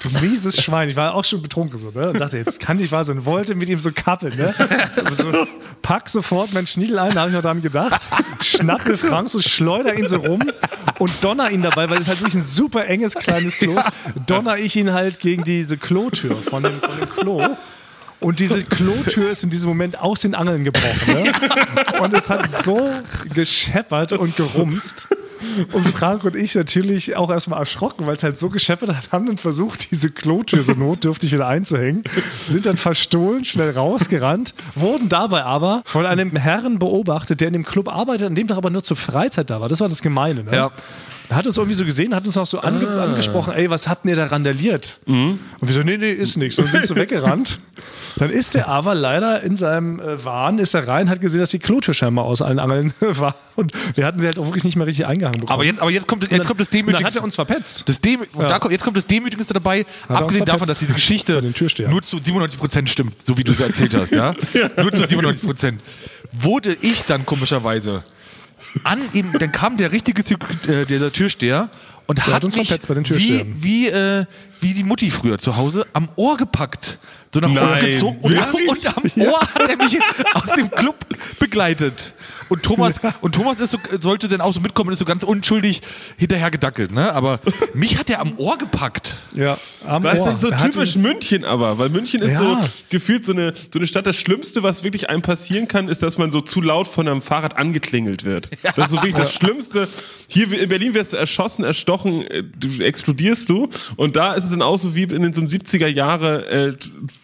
du mieses Schwein. Ich war auch schon betrunken so, ne? Und dachte, jetzt kann nicht wahr sein. Wollte mit ihm so kappeln, ne? So, pack sofort meinen Schniedel ein, da habe ich noch dran gedacht. Schnappe Frank so, schleuder ihn so rum und donner ihn dabei, weil es halt wirklich ein super enges kleines Klo ist, donner ich ihn halt gegen diese Klotür von dem, von dem Klo. Und diese Klotür ist in diesem Moment aus den Angeln gebrochen. Ne? Und es hat so gescheppert und gerumst. Und Frank und ich natürlich auch erstmal erschrocken, weil es halt so gescheppert hat, haben dann versucht, diese Klotür so notdürftig wieder einzuhängen, sind dann verstohlen, schnell rausgerannt, wurden dabei aber von einem Herrn beobachtet, der in dem Club arbeitet, an dem Tag aber nur zur Freizeit da war. Das war das Gemeine. Ne? Ja. Er hat uns irgendwie so gesehen, hat uns auch so ange angesprochen, ey, was habt ihr da randaliert? Und wir so, nee, nee, ist nichts. Und sind so weggerannt. Dann ist der aber leider in seinem äh, Wahn, ist er rein, hat gesehen, dass die Klotür scheinbar aus allen Angeln war. Und wir hatten sie halt auch wirklich nicht mehr richtig eingehalten. Reingehangen bekommen. Aber jetzt, aber jetzt kommt, jetzt kommt das und dann Demütigste. hat er uns verpetzt. Das Dem und da kommt, jetzt kommt das Demütigendste dabei, uns abgesehen davon, dass diese Geschichte nur zu 97 Prozent stimmt, so wie du es erzählt hast, ja? Nur zu 97 Prozent. Wurde ich dann komischerweise an ihm, dann kam der richtige Tür, äh, dieser Türsteher und hat, hat uns mich verpetzt bei den wie, Türstehern. wie, äh, wie die Mutti früher zu Hause am Ohr gepackt. So nach Nein, Ohr gezogen und, und am Ohr hat er mich aus dem Club begleitet. Und Thomas, und Thomas ist so, sollte dann auch so mitkommen und ist so ganz unschuldig hinterher gedackelt, ne? Aber mich hat er am Ohr gepackt. Ja, am Weißt Ohr. das ist so Er typisch München aber, weil München ist Ja. so gefühlt so eine, so eine Stadt. Das Schlimmste, was wirklich einem passieren kann, ist, dass man so zu laut von einem Fahrrad angeklingelt wird. Das ist so wirklich das Schlimmste. Hier in Berlin wirst du erschossen, erstochen, äh, du explodierst du. Und da ist es dann auch so wie in so einem 70er Jahre äh,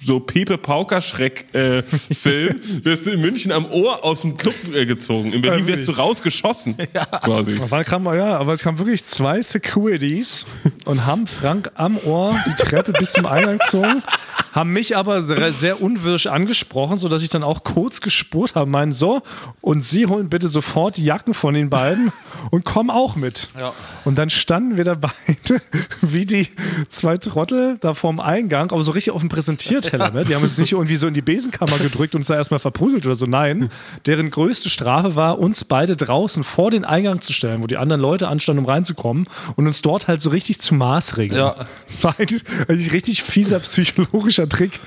so Pepe Pauker Schreck äh, Film. wirst du in München am Ohr aus dem Club äh, gezogen. In Berlin wirst du rausgeschossen. Quasi. Aber, kam, ja, aber es kamen wirklich zwei Securities und haben Frank am Ohr die Treppe bis zum Eingang gezogen, haben mich aber sehr, sehr unwirsch angesprochen, sodass ich dann auch kurz gespurt habe, meinen so, und Sie holen bitte sofort die Jacken von den beiden und kommen auch mit. Und dann standen wir da beide wie die zwei Trottel da vorm Eingang, aber so richtig auf dem Präsentierteller. Ne? Die haben uns nicht irgendwie so in die Besenkammer gedrückt und uns da erstmal verprügelt oder so. Nein, deren größte Strafe war, uns beide draußen vor den Eingang zu stellen, wo die anderen Leute anstanden, um reinzukommen und uns dort halt so richtig zu maßregeln. Ja. Das war eigentlich, eigentlich richtig fieser psychologischer Trick.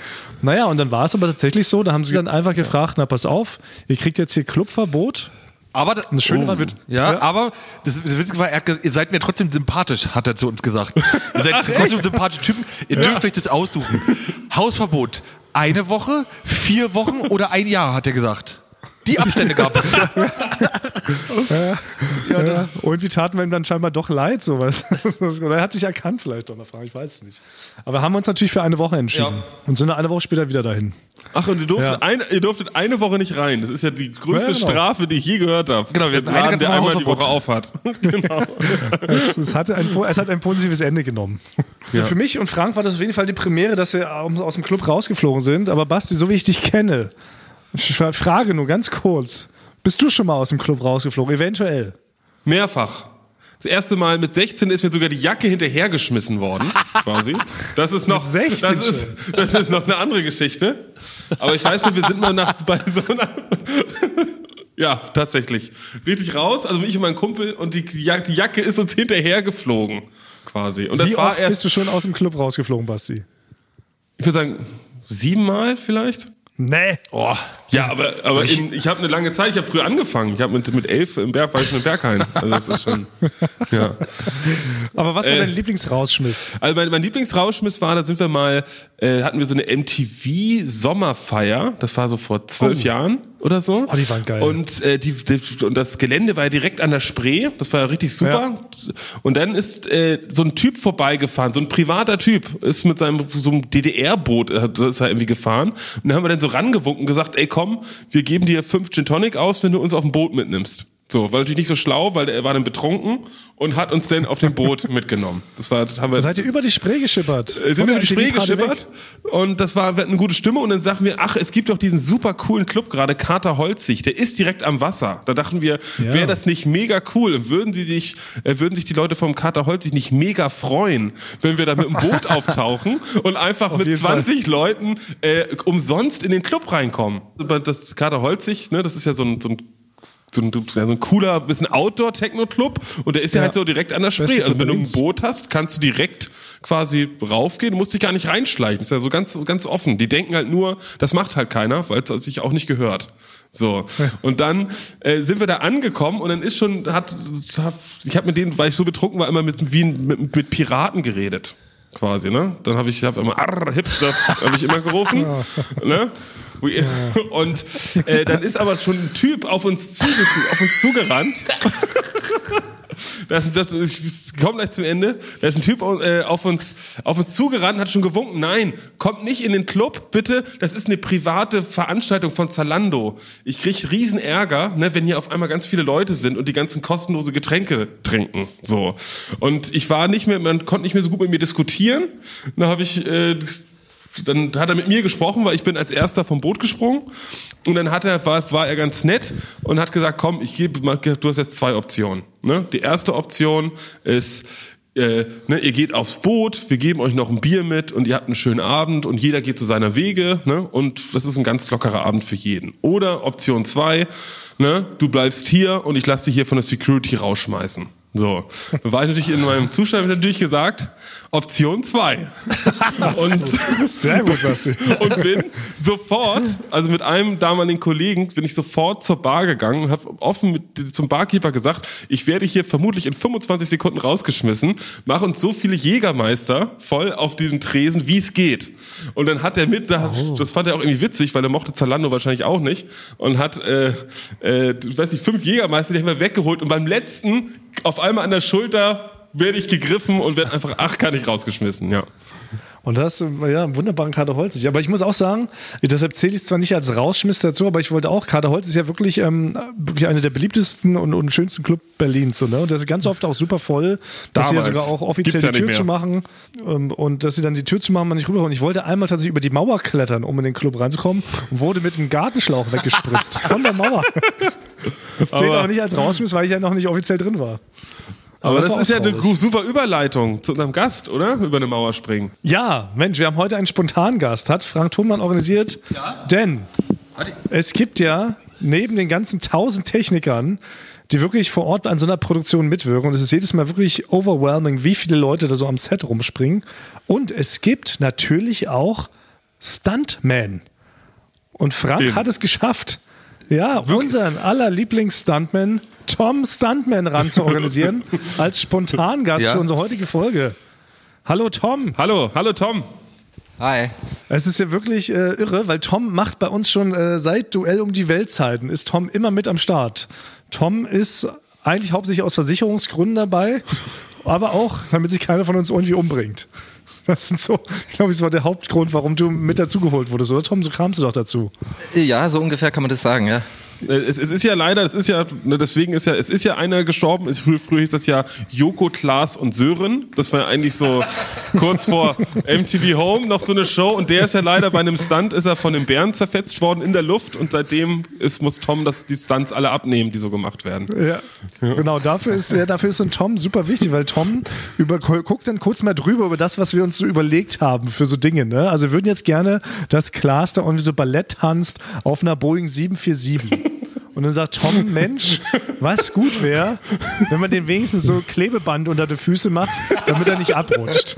Naja, und dann war es aber tatsächlich so, da haben sie dann einfach gefragt, na pass auf, ihr kriegt jetzt hier Clubverbot. Aber das, das Schöne war, wir- ja, ja. aber das, das Witzige war, er hat gesagt, ihr seid mir trotzdem sympathisch, hat er zu uns gesagt. Ihr seid trotzdem sympathische Typen. Ihr dürft euch das aussuchen. Hausverbot. Eine Woche, vier Wochen oder ein Jahr, hat er gesagt. Die Abstände gab es. Ja, irgendwie taten wir ihm dann scheinbar doch leid, sowas. Oder er hat sich erkannt vielleicht doch noch fragen, ich weiß es nicht. Aber haben uns natürlich für eine Woche entschieden Ja. und sind dann eine Woche später wieder dahin. Ach, und ihr durftet, Ja. ein, ihr durftet eine Woche nicht rein. Das ist ja die größte Ja, genau. Strafe, die ich je gehört habe. Genau, wir hatten Der eine Laden, ganze der einmal die. Woche auf hat. genau. Es, es, hatte ein, es hat ein positives Ende genommen. Für mich und Frank war das auf jeden Fall die Premiere, dass wir aus dem Club rausgeflogen sind. Aber Basti, so wie ich dich kenne, frage nur ganz kurz, bist du schon mal aus dem Club rausgeflogen? Eventuell. Mehrfach. Das erste Mal mit 16 ist mir sogar die Jacke hinterhergeschmissen worden, quasi. Das ist noch, Mit 16 das ist, das ist noch eine andere Geschichte. Aber ich weiß noch, wir sind mal nach, bei so einer, ja, tatsächlich. Richtig raus, also ich und mein Kumpel und die, die Jacke ist uns hinterhergeflogen, quasi. Und das wie war oft erst, bist du schon aus dem Club rausgeflogen, Basti? ich würde sagen, siebenmal vielleicht? Nee. Oh, Ja, aber, aber in, ich habe eine lange Zeit, ich habe früher angefangen. Ich habe mit, mit elf im Berg, war ich mit Berghain. Also das ist schon, ja. Aber was war Äh. dein Lieblingsrausschmiss? Also mein, mein Lieblingsrauschmiss war, da sind wir mal, äh, hatten wir so eine MTV Sommerfeier. Das war so vor zwölf Jahren oder so. Oh, die waren geil. Und, äh, die, die, und das Gelände war ja direkt an der Spree. Das war ja richtig super. Und dann ist äh, so ein Typ vorbeigefahren, so ein privater Typ, ist mit seinem so einem DDR-Boot äh, ist er irgendwie gefahren. Und dann haben wir dann so rangewunken und gesagt, ey komm, wir geben dir fünf Gin Tonic aus, wenn du uns auf dem Boot mitnimmst. So, war natürlich nicht so schlau, weil er war dann betrunken und hat uns dann auf dem Boot mitgenommen. Das war, haben wir Seid ihr über die Spree geschippert? äh, sind wir über die Spree geschippert und das war wir hatten eine gute Stimme und dann sagten wir, ach, es gibt doch diesen super coolen Club gerade, Kater Holzig, der ist direkt am Wasser. Da dachten wir, Ja. wäre das nicht mega cool? Würden sie dich, äh, würden sich die Leute vom Kater Holzig nicht mega freuen, wenn wir da mit dem Boot auftauchen und einfach mit jeden 20 Leuten äh, umsonst in den Club reinkommen? Das Kater Holzig, ne, das ist ja so ein, so ein so ein, so ein cooler, bisschen Outdoor-Techno-Club und der ist ja, Ja. halt so direkt an der Spree. Also wenn du ein. Boot hast, kannst du direkt quasi raufgehen, musst dich gar nicht reinschleichen. Ist ja so ganz, ganz offen. Die denken halt nur, das macht halt keiner, weil es sich auch nicht gehört. So. Und dann äh, sind wir da angekommen und dann ist schon, hat, hat ich habe mit denen, weil ich so betrunken war, immer mit, wie, mit, mit Piraten geredet. Quasi, ne? Dann habe ich hab immer Arr, Hipsters, habe ich immer gerufen. ne? Und äh, dann ist aber schon ein Typ auf uns, zuge auf uns zugerannt. Da ist, das- ich komme gleich zum Ende. Da ist ein Typ äh, auf, uns, auf uns zugerannt, hat schon gewunken. Nein, kommt nicht in den Club, bitte. Das ist eine private Veranstaltung von Zalando. Ich krieg riesen Ärger, ne, wenn hier auf einmal ganz viele Leute sind und die ganzen kostenlose Getränke trinken. So. Und ich war nicht mehr, man konnte nicht mehr so gut mit mir diskutieren. Da habe ich äh, dann hat er mit mir gesprochen, weil ich bin als erster vom Boot gesprungen. Und dann hat er, war, war er ganz nett und hat gesagt, komm, ich gebe, mal- du hast jetzt zwei Optionen. Ne? Die erste Option ist, äh, ne, ihr geht aufs Boot, wir geben euch noch ein Bier mit und ihr habt einen schönen Abend und jeder geht zu seiner Wege ne, und das ist ein ganz lockerer Abend für jeden. Oder Option zwei, ne, du bleibst hier und ich lasse dich hier von der Security rausschmeißen. So, dann war ich natürlich in meinem Zustand natürlich gesagt, Option zwei und Sehr gut, Basti. und bin sofort, also mit einem damaligen Kollegen, bin ich sofort zur Bar gegangen und habe offen mit, zum Barkeeper gesagt, ich werde hier vermutlich in 25 Sekunden rausgeschmissen, mach uns so viele Jägermeister voll auf diesen Tresen, wie es geht. Und dann hat er mit, da- das fand er auch irgendwie witzig, weil er mochte Zalando wahrscheinlich auch nicht und hat, äh, äh, ich weiß nicht, fünf Jägermeister, die haben wir weggeholt und beim letzten auf einmal an der Schulter werde ich gegriffen und werde einfach, ach, kann ich rausgeschmissen, ja. Und das, ja, wunderbaren Kader Holz. Aber ich muss auch sagen, deshalb zähle ich es zwar nicht als Rausschmiss dazu, aber ich wollte auch, Kader Holz ist ja wirklich, ähm, wirklich einer der beliebtesten und, und schönsten Club Berlins. So, ne? Und das ist ganz oft auch super voll, dass sie ja sogar auch offiziell ja die Tür zu machen ähm, und dass sie dann die Tür zu machen, man nicht rüber. Und ich wollte einmal tatsächlich über die Mauer klettern, um in den Club reinzukommen und wurde mit einem Gartenschlauch weggespritzt von der Mauer. Das zählt Aber- aber nicht als Rausschmiss, weil ich ja noch nicht offiziell drin war. Aber, das, war ist ja eine traurig. gu- super Überleitung zu unserem Gast, oder? Über eine Mauer springen. Ja, Mensch, wir haben heute einen Spontangast, hat Frank Thunmann organisiert. Denn es gibt ja neben den ganzen tausend Technikern, die wirklich vor Ort an so einer Produktion mitwirken, und es ist jedes Mal wirklich overwhelming, wie viele Leute da so am Set rumspringen. Und es gibt natürlich auch Stuntmen. Und Frank Eben. hat es geschafft, ja, unseren aller Lieblings-Stuntman, Tom Stuntman, ran zu organisieren, als Spontangast Ja. für unsere heutige Folge. Hallo Tom. Hallo, hallo Tom. Hi. Es ist ja wirklich äh, irre, weil Tom macht bei uns schon äh, seit Duell um die Weltzeiten, ist Tom immer mit am Start. Tom ist eigentlich hauptsächlich aus Versicherungsgründen dabei, aber auch, damit sich keiner von uns irgendwie umbringt. Das sind so, ich glaube, das war der Hauptgrund, warum du mit dazugeholt wurdest, oder Tom? So kamst du doch dazu. Ja, so ungefähr kann man das sagen, ja. Es, es ist ja leider, es ist ja, ne, deswegen ist ja, es ist ja einer gestorben. Es, früher, früher hieß das ja Joko, Klaas und Sören. Das war ja eigentlich so kurz vor MTV Home noch so eine Show. Und der ist ja leider bei einem Stunt, ist er von den Bären zerfetzt worden in der Luft. Und seitdem ist, muss Tom das, die Stunts alle abnehmen, die so gemacht werden. Ja, genau, dafür ist, ja, dafür ist so ein Tom super wichtig, weil Tom über, guckt dann kurz mal drüber über das, was wir uns so überlegt haben für so Dinge. Ne? Also wir würden jetzt gerne, dass Klaas da irgendwie so Ballett tanzt auf einer Boeing 747. Und dann sagt Tom, Mensch, was gut wäre, wenn man den wenigstens so Klebeband unter die Füße macht, damit er nicht abrutscht.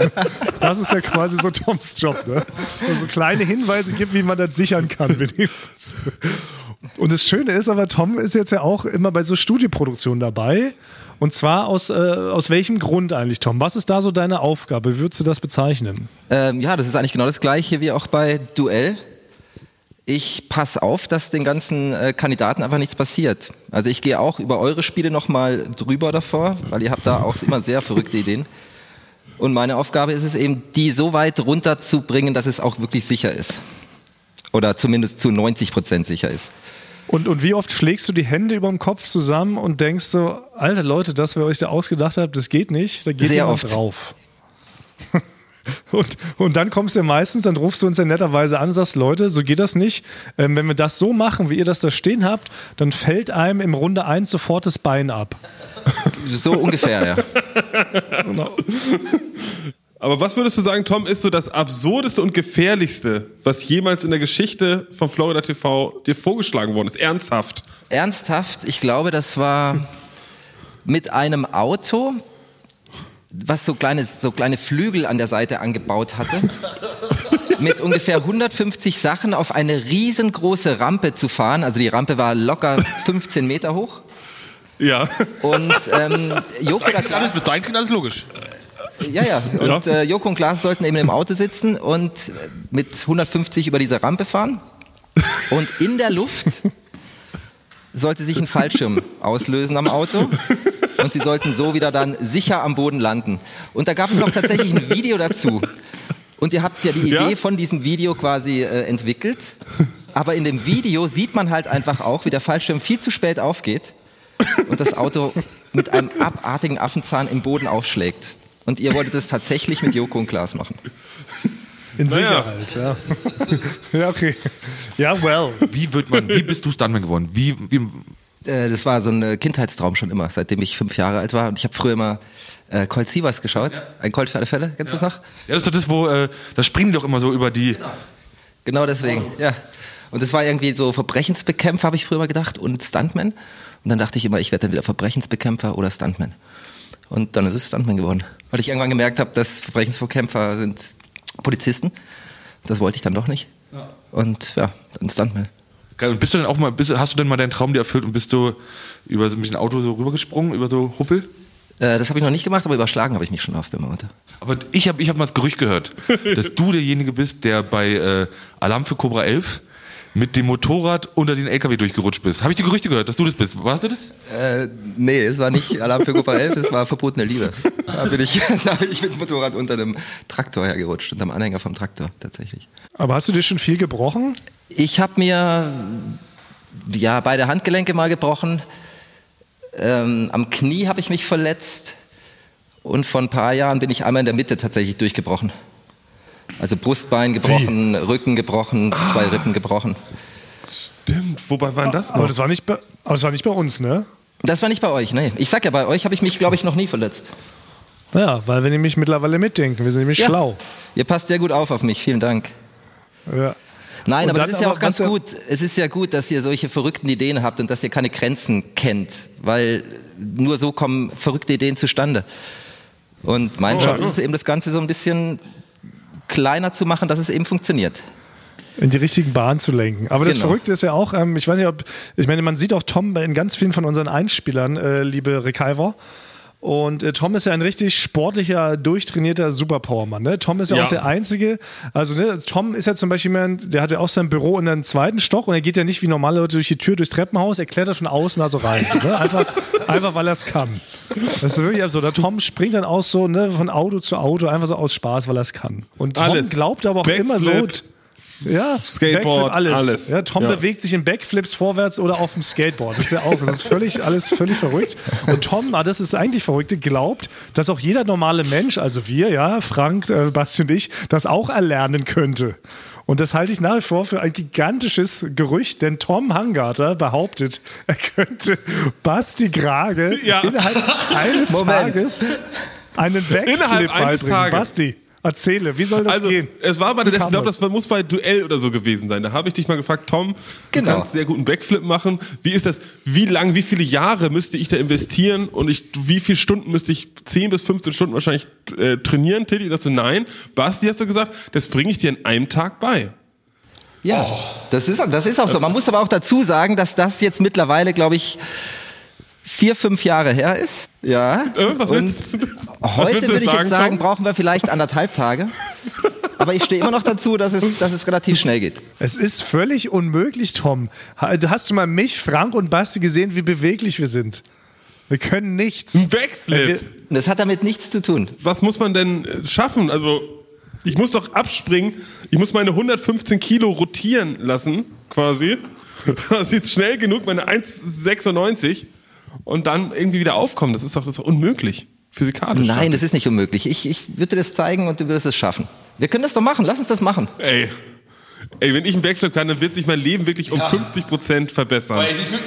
Das ist ja quasi so Toms Job. Ne? Also kleine Hinweise gibt, wie man das sichern kann, wenigstens. Und das Schöne ist aber, Tom ist jetzt ja auch immer bei so Studioproduktionen dabei. Und zwar aus, äh, aus welchem Grund eigentlich, Tom? Was ist da so deine Aufgabe? Wie würdest du das bezeichnen? Ähm, ja, das ist eigentlich genau das gleiche wie auch bei Duell. Ich passe auf, dass den ganzen äh, Kandidaten einfach nichts passiert. Also ich gehe auch über eure Spiele nochmal drüber davor, weil ihr habt da auch immer sehr verrückte Ideen. Und meine Aufgabe ist es eben, die so weit runterzubringen, dass es auch wirklich sicher ist. Oder zumindest zu 90 Prozent sicher ist. Und, und wie oft schlägst du die Hände über dem Kopf zusammen und denkst so, alter Leute, das, was ihr euch da ausgedacht habt, das geht nicht, da geht Sehr oft. drauf. Und, und dann kommst du ja meistens, dann rufst du uns ja netterweise an und sagst, Leute, so geht das nicht. Ähm, wenn wir das so machen, wie ihr das da stehen habt, dann fällt einem im Runde 1 sofort das Bein ab. So ungefähr, ja. Aber was würdest du sagen, Tom, ist so das absurdeste und gefährlichste, was jemals in der Geschichte von Florida TV dir vorgeschlagen worden ist? Ernsthaft. Ernsthaft, ich glaube, das war mit einem Auto, was so kleine, so kleine Flügel an der Seite angebaut hatte, mit ungefähr 150 Sachen auf eine riesengroße Rampe zu fahren. Also die Rampe war locker 15 Meter hoch. Ja. Und ähm, Joko oder Alles, Klaas, bis dahin klingt alles logisch. ja, ja. Und Ja. äh, Joko und Klaas sollten eben im Auto sitzen und mit 150 über diese Rampe fahren. Und in der Luft sollte sich ein Fallschirm auslösen am Auto. Und sie sollten so wieder dann sicher am Boden landen. Und da gab es auch tatsächlich ein Video dazu. Und ihr habt ja die Idee Ja? von diesem Video quasi äh, entwickelt. Aber in dem Video sieht man halt einfach auch, wie der Fallschirm viel zu spät aufgeht und das Auto mit einem abartigen Affenzahn im Boden aufschlägt. Und ihr wolltet es tatsächlich mit Joko und Klaas machen. In Naja. Sicherheit, ja. ja, okay. Ja, well. Wie wird man, wie bist du Stuntman geworden? Wie, wie das war so ein äh, Kindheitstraum schon immer, seitdem ich fünf Jahre alt war. Und ich habe früher immer äh, Colt Sievers geschaut. Ein Colt für alle Fälle, kennst du das noch? ja, das ist doch das, wo, äh, da springen die doch immer so über die. Genau deswegen, ja. Und das war irgendwie so Verbrechensbekämpfer, habe ich früher mal gedacht, und Stuntman. Und dann dachte ich immer, ich werde dann wieder Verbrechensbekämpfer oder Stuntman. Und dann ist es Stuntman geworden. Weil ich irgendwann gemerkt habe, dass Verbrechensbekämpfer sind Polizisten. Das wollte ich dann doch nicht. Und ja, dann Stuntman. Geil. Und bist du denn auch mal, bist, hast du denn mal deinen Traum dir erfüllt und bist du über so mit dem Auto so rübergesprungen, über so Huppel? Äh, das habe ich noch nicht gemacht, aber überschlagen habe ich mich schon oft beim Auto. Aber ich habe ich hab mal das Gerücht gehört, dass du derjenige bist, der bei äh, Alarm für Cobra 11 mit dem Motorrad unter den LKW durchgerutscht bist. Habe ich die Gerüchte gehört, dass du das bist? Warst du das? Äh, nee, es war nicht Alarm für Gruppe 11, es war verbotene Liebe. Da bin ich, da bin ich mit dem Motorrad unter einem Traktor hergerutscht, unterm Anhänger vom Traktor tatsächlich. Aber hast du dir schon viel gebrochen? Ich habe mir ja beide Handgelenke mal gebrochen. Ähm, am Knie habe ich mich verletzt und vor ein paar Jahren bin ich einmal in der Mitte tatsächlich durchgebrochen. Also Brustbein gebrochen, Rücken gebrochen, zwei Rippen gebrochen. Stimmt, wobei waren das Aber noch? das war nicht bei, aber das war nicht bei uns, ne? Das war nicht bei euch, ne? Ich sag ja, bei euch habe ich mich, glaube ich, noch nie verletzt. Ja, weil wir nämlich mittlerweile mitdenken. Wir sind nämlich Ja. schlau. Ihr passt sehr gut auf auf mich, vielen Dank. Ja. Nein, Und aber das dann ist ja auch ganz ja- gut. Es ist ja gut, dass ihr solche verrückten Ideen habt und dass ihr keine Grenzen kennt, weil nur so kommen verrückte Ideen zustande. Und mein Job ist es eben, das Ganze so ein bisschen kleiner zu machen, dass es eben funktioniert. in die richtigen Bahnen zu lenken. Aber das Genau. Verrückte ist ja auch, ähm, ich weiß nicht, ob, ich meine, man sieht auch Tom in ganz vielen von unseren Einspielern, äh, liebe Recaiver. Und äh, Tom ist ja ein richtig sportlicher, durchtrainierter Superpowermann. Ne? Tom ist ja, Ja. auch der Einzige. Also ne, Tom ist ja zum Beispiel jemand, der hat ja auch sein Büro in einem zweiten Stock und er geht ja nicht wie normale Leute durch die Tür, durchs Treppenhaus, er klettert von außen da so rein. So, ne? einfach, einfach, weil er es kann. Das ist wirklich absurd. Der Tom springt dann auch so ne, von Auto zu Auto, einfach so aus Spaß, weil er es kann. Und Tom Alles. glaubt aber auch immer so, Backflip, ja, Skateboard, Backflip, alles. alles. Ja, Tom Ja. bewegt sich in Backflips vorwärts oder auf dem Skateboard. Das ist ja auch, das ist völlig, alles völlig verrückt. Und Tom, ah, das ist eigentlich Verrückte, glaubt, dass auch jeder normale Mensch, also wir, ja, Frank, äh, Basti und ich, das auch erlernen könnte. Und das halte ich nach wie vor für ein gigantisches Gerücht, denn Tom Hangarter behauptet, er könnte Basti Grage Ja. innerhalb eines Moment. Tages einen Backflip Innerhalb eines beibringen. Tages. Basti, erzähle, wie soll das also, gehen? es war bei der, ich glaube, das? muss bei Duell oder so gewesen sein. Da habe ich dich mal gefragt, Tom, Genau. du kannst sehr guten Backflip machen. Wie ist das? Wie lang, wie viele Jahre müsste ich da investieren und ich, wie viele Stunden müsste ich, 10 bis 15 Stunden wahrscheinlich äh, trainieren, Tilly? Und hast du nein. Basti hast du gesagt, das bringe ich dir in einem Tag bei. Ja, das, ist, das ist auch so. Man muss aber auch dazu sagen, dass das jetzt mittlerweile, glaube ich, vier, fünf Jahre her ist. Ja. Äh, was Und heute würde ich sagen, jetzt sagen, brauchen wir vielleicht anderthalb Tage. Aber ich stehe immer noch dazu, dass es, dass es relativ schnell geht. Es ist völlig unmöglich, Tom. Ha- Hast du mal mich, Frank und Basti gesehen, wie beweglich wir sind? Wir können nichts. Ein Backflip. Äh, das hat damit nichts zu tun. was muss man denn äh, schaffen? Also, ich muss doch abspringen. Ich muss meine 115 Kilo rotieren lassen, quasi. Das ist schnell genug, meine 1,96 und dann irgendwie wieder aufkommen. Das ist doch, das ist doch unmöglich. Physikalisch. Nein, das ist nicht unmöglich. Ich, ich würde dir das zeigen und du würdest es schaffen. Wir können das doch machen. Lass uns das machen. Ey. Ey, wenn ich einen Backflip kann, dann wird sich mein Leben wirklich um 50 Prozent verbessern.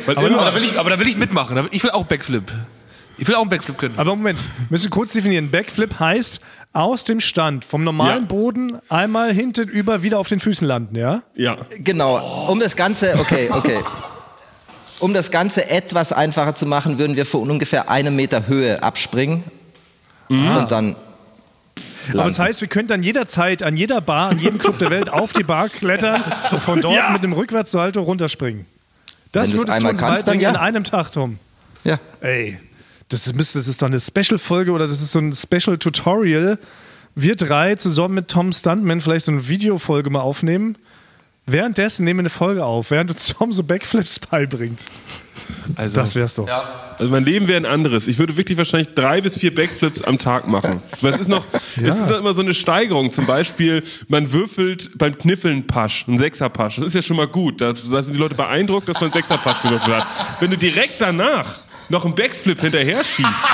Weil Aber, immer, aber, da will ich, aber da will ich mitmachen. Ich will auch Backflip. Ich will auch einen Backflip können. Aber Moment, müssen wir kurz definieren. Backflip heißt aus dem Stand, vom normalen Ja. Boden einmal hinten über wieder auf den Füßen landen, ja? ja. Genau. Um das Ganze, okay, okay. Um das Ganze etwas einfacher zu machen, würden wir von ungefähr einem Meter Höhe abspringen und dann. Aber das heißt, wir können dann jederzeit an jeder Bar, an jedem Club der Welt auf die Bar klettern und von dort Ja. mit einem Rückwärtssalto runterspringen. Das Wenn würdest du uns kannst, dann beibringen ja. in einem Tag, Tom. Ja. Ey, das ist, müsste- das ist doch eine Special-Folge oder das ist so ein Special-Tutorial. Wir drei zusammen mit Tom Stuntman vielleicht so eine Videofolge mal aufnehmen. Währenddessen nehmen wir eine Folge auf, während uns Tom so Backflips beibringt. Also, Das wär's doch. Also mein Leben wäre ein anderes. Ich würde wirklich wahrscheinlich drei bis vier Backflips am Tag machen. Weil es ist noch, es ist halt immer so eine Steigerung. Zum Beispiel, man würfelt beim Kniffeln Pasch, ein Sechser-Pasch. Das ist ja schon mal gut. Da sind die Leute beeindruckt, dass man einen Sechser-Pasch gewürfelt hat. Wenn du direkt danach noch einen Backflip hinterher schießt,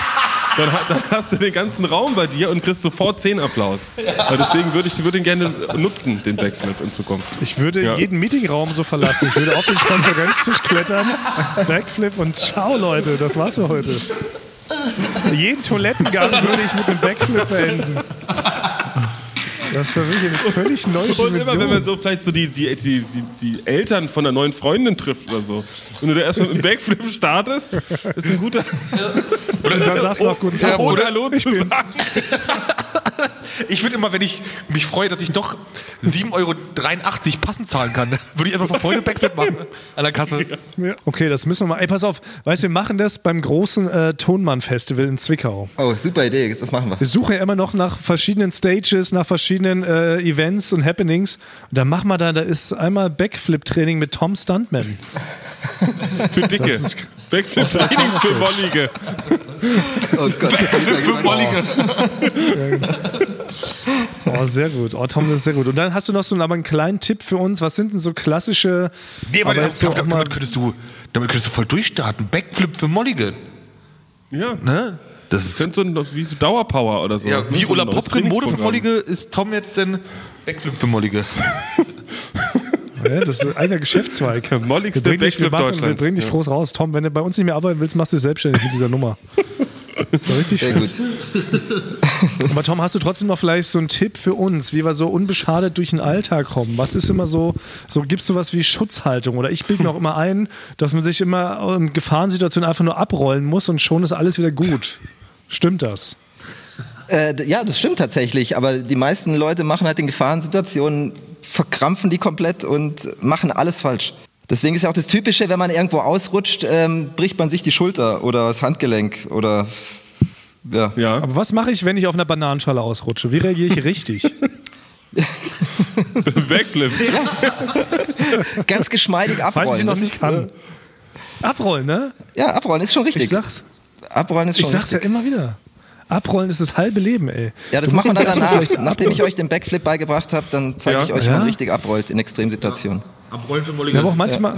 dann, dann hast du den ganzen Raum bei dir und kriegst sofort 10 Applaus. Ja. Deswegen würde ich würde ihn gerne nutzen, den Backflip in Zukunft. Ich würde Ja. jeden Meetingraum so verlassen. Ich würde auf den Konferenztisch klettern, Backflip und ciao Leute, das war's für heute. Jeden Toilettengang würde ich mit einem Backflip beenden. Das ist ja wirklich eine völlig neue Und immer, wenn man Dimension. so vielleicht so die, die, die, die, die Eltern von einer neuen Freundin trifft oder so. Und du da erstmal mit einem Backflip startest, ist ein guter Und dann sagst du noch guten Tag. oder Hallo zu bin's. sagen. Ich würde immer, wenn ich mich freue, dass ich doch 7,83 Euro passend zahlen kann, würde ich einfach vor Freude Backflip machen an der Kasse. Ja. Okay, das müssen wir mal. Ey, pass auf, weißt du, wir machen das beim großen äh, Tonmann-Festival in Zwickau. Oh, super Idee, das machen wir. Wir suchen ja immer noch nach verschiedenen Stages, nach verschiedenen äh, Events und Happenings. Und dann machen wir da, da ist einmal Backflip-Training mit Tom Stuntman. Für Dicke. Backflip-Training für Mollige. Oh Gott, ja Für Mollige. Oh, sehr gut. Oh, Tom, das ist sehr gut. Und dann hast du noch so einen, aber einen kleinen Tipp für uns. Was sind denn so klassische. Nee, aber, jetzt so damit, könntest du, damit könntest du voll durchstarten. Backflip für Mollige. Ja. Ne? Das Das ist könnte so ein, wie so Dauerpower oder so. ja, Ne? wie Ulla Poprin Mode für. Mollige ist Tom jetzt denn Backflip für Mollige. Ja, das ist einer Geschäftszweig. Der molligste Backflip machen, wir Deutschlands. bringen dich Ja. groß raus. Tom, wenn du bei uns nicht mehr arbeiten willst, machst du dich selbstständig mit dieser Nummer. Das ist richtig Sehr fett. gut. Aber Tom, hast du trotzdem noch vielleicht so einen Tipp für uns, wie wir so unbeschadet durch den Alltag kommen? Was ist immer so, so gibt es sowas wie Schutzhaltung? Oder ich bilde mir auch immer ein, dass man sich immer in Gefahrensituationen einfach nur abrollen muss und schon ist alles wieder gut. Stimmt das? Äh, ja, das stimmt tatsächlich, aber die meisten Leute machen halt in Gefahrensituationen, verkrampfen die komplett und machen alles falsch. Deswegen ist ja auch das Typische, wenn man irgendwo ausrutscht, ähm, bricht man sich die Schulter oder das Handgelenk oder ja. Ja. Aber was mache ich, wenn ich auf einer Bananenschale ausrutsche? Wie reagiere ich richtig? Backflip. Ganz geschmeidig Falls abrollen. ich ihn noch nicht kann. Abrollen, ne? Ja, abrollen ist schon richtig. Ich sag's, abrollen ist schon ich sag's ja richtig. immer wieder. Abrollen ist das halbe Leben, ey. Ja, das Du wir uns dann danach. Nachdem ich euch den Backflip beigebracht habe, dann zeige Ja. ich euch, wie man richtig abrollt in Extremsituationen. Abrollen für Ja, aber auch manchmal,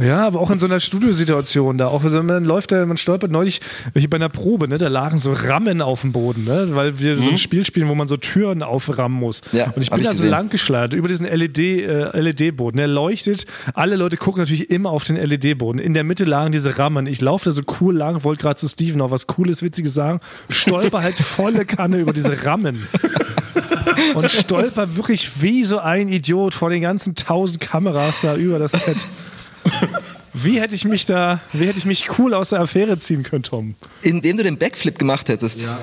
ja. aber auch in so einer Studiosituation da, auch also man läuft da, man stolpert neulich hier bei einer Probe, ne, da lagen so Rammen auf dem Boden, ne, weil wir so ein Spiel spielen, wo man so Türen auframmen muss. Mhm. Ja, und ich bin ich da so gesehen. lang geschleudert über diesen LED, äh, LED-Boden. Er leuchtet, alle Leute gucken natürlich immer auf den LED-Boden. In der Mitte lagen diese Rammen. Ich laufe da so cool lang, wollte gerade zu Steven noch was Cooles, Witziges sagen, stolper halt volle Kanne über diese Rammen. und stolper wirklich wie so ein Idiot vor den ganzen tausend Kameras da über das Set. Wie hätte ich mich da, wie hätte ich mich cool aus der Affäre ziehen können, Tom? Indem du den Backflip gemacht hättest. Ja.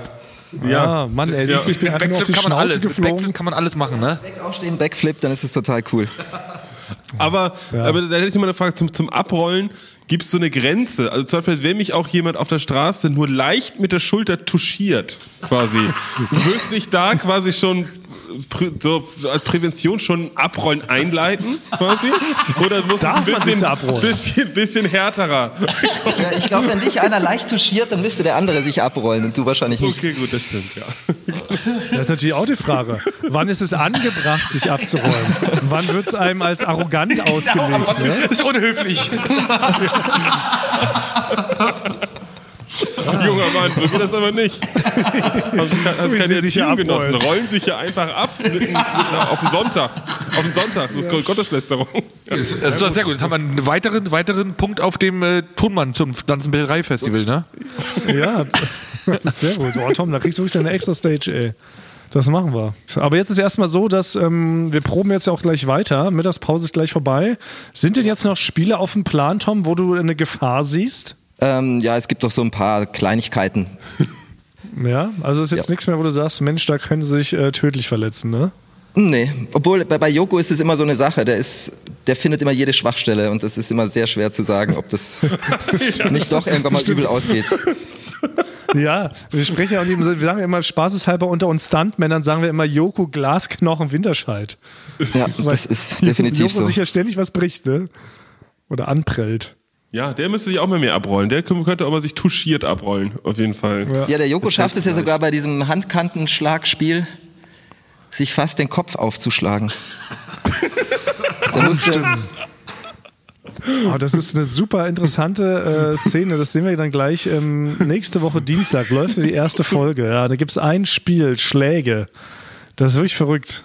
Ah, Mann, ey, siehst du, ich bin einfach nur auf die Backflip kann man Schnauze alles. Mit geflogen. Backflip kann man alles machen, ne? Aufstehen, Backflip, dann ist es total cool. Aber, aber da hätte ich mal eine Frage zum, zum Abrollen. Gibt es so eine Grenze? Also zum Beispiel, wenn mich auch jemand auf der Straße nur leicht mit der Schulter touchiert, quasi, müsste ich da quasi schon so als Prävention schon Abrollen einleiten, quasi? Oder muss Darf es ein bisschen, bisschen, bisschen härterer? Ja, ich glaube, wenn dich einer leicht touchiert, dann müsste der andere sich abrollen und du wahrscheinlich nicht. Okay, gut, das stimmt, ja. Das ist natürlich auch die Frage. Wann ist es angebracht, sich abzurollen? Wann wird es einem als arrogant ausgelegt? Ne? Das ist unhöflich. Junger Mann, so geht das aber nicht. Hast Wie keine sie sich hier Erziehung genossen. abrollen. Rollen sich hier einfach ab mit, mit, auf den Sonntag. Auf den Sonntag. Das ist Gotteslästerung. Das ist doch sehr gut. Jetzt haben wir einen weiteren, weiteren Punkt auf dem äh, Tonmann zum Danzenberei-Festival, ne? Ja, das ist sehr gut. Oh, Tom, da kriegst du wirklich eine extra Stage, ey. Das machen wir. Aber jetzt ist erstmal so, dass ähm, wir proben jetzt ja auch gleich weiter. Mittagspause ist gleich vorbei. Sind denn jetzt noch Spiele auf dem Plan, Tom, wo du eine Gefahr siehst? Ähm, ja, es gibt doch so ein paar Kleinigkeiten. Ja, also ist jetzt Ja. nichts mehr, wo du sagst, Mensch, da können sie sich äh, tödlich verletzen, ne? Nee, obwohl bei, bei Joko ist es immer so eine Sache, der ist, der findet immer jede Schwachstelle und es ist immer sehr schwer zu sagen, ob das nicht doch irgendwann mal übel ausgeht. Ja, wir sprechen ja auch nicht, wir sagen ja immer spaßeshalber unter uns Stuntmännern, sagen wir immer Joko, Glasknochen, Winterscheid. Ja, das ist definitiv Joko so. sich ja ständig was bricht, ne? Oder anprellt. Ja, der müsste sich auch mal mehr abrollen. Der könnte aber sich touchiert abrollen, auf jeden Fall. Ja, der Joko schafft es ja sogar bei diesem Handkantenschlagspiel, sich fast den Kopf aufzuschlagen. Der musste, Oh, das ist eine super interessante äh, Szene. Das sehen wir dann gleich. Ähm, nächste Woche Dienstag läuft die erste Folge. Ja, da gibt es ein Spiel, Schläge. Das ist wirklich verrückt.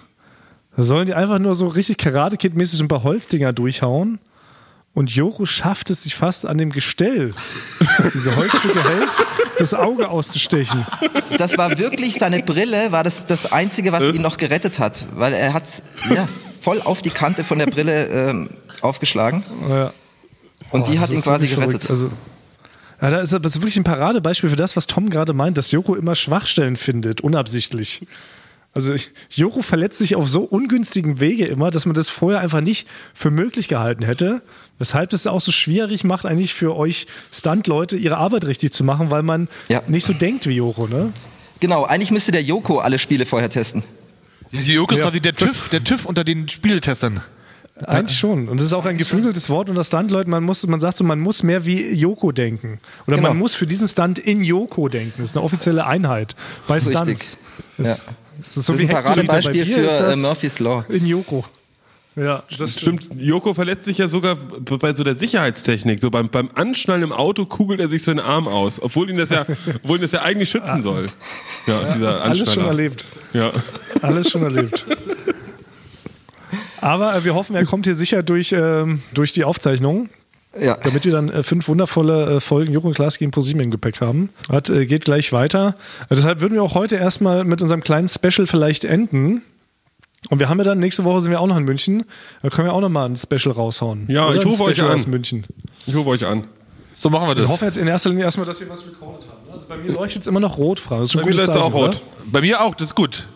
Da sollen die einfach nur so richtig Karate-Kid-mäßig ein paar Holzdinger durchhauen. Und Joko schafft es sich fast an dem Gestell, das diese Holzstücke hält, das Auge auszustechen. Das war wirklich seine Brille, war das das Einzige, was ihn noch gerettet hat. Weil er hat ja, voll auf die Kante von der Brille ähm, aufgeschlagen. Ja. Und die hat ihn quasi gerettet. Also, ja, da ist, das ist wirklich ein Paradebeispiel für das, was Tom gerade meint, dass Joko immer Schwachstellen findet, unabsichtlich. Also Joko verletzt sich auf so ungünstigen Wege immer, dass man das vorher einfach nicht für möglich gehalten hätte. Weshalb es auch so schwierig macht, eigentlich für euch Stunt-Leute ihre Arbeit richtig zu machen, weil man Ja. nicht so denkt wie Joko, ne? Genau, eigentlich müsste der Joko alle Spiele vorher testen. Ja, die Joko ist Ja, quasi der TÜV, der TÜV unter den Spieltestern. Eigentlich schon. Und es ist auch ein geflügeltes Wort unter Stunt-Leuten. Man muss, man sagt so, man muss mehr wie Joko denken. Oder Genau. man muss für diesen Stunt in Joko denken. Das ist eine offizielle Einheit bei Richtig. Stunts. Das, Ja. das ist so Das wie ist ein Paradebeispiel für ist das äh, Murphy's Law. In Joko. Ja, das Stimmt, Joko verletzt sich ja sogar bei so der Sicherheitstechnik. So beim, beim Anschnallen im Auto kugelt er sich so den Arm aus, obwohl ihn das ja, obwohl ihn das ja eigentlich schützen soll. Ja, dieser Anschnaller. Alles schon erlebt. Ja. Alles schon erlebt. Aber äh, wir hoffen, er kommt hier sicher durch, ähm, durch die Aufzeichnung. Ja. damit wir dann äh, fünf wundervolle äh, Folgen Joko und Klaas gegen ProSieben im Gepäck haben. Hat, äh, geht gleich weiter. Äh, deshalb würden wir auch heute erstmal mit unserem kleinen Special vielleicht enden. Und wir haben ja dann, nächste Woche sind wir auch noch in München. Da können wir auch noch mal ein Special raushauen. Ja, Oder ich rufe euch an. aus München. Ich rufe euch an. So machen wir Ich das. hoffe jetzt in erster Linie erstmal, dass wir was recorded haben. Also bei mir leuchtet es immer noch rot, Frank. Das ist schon Bei mir läuft's auch Zeichen, rot. oder? Bei mir auch, das ist gut.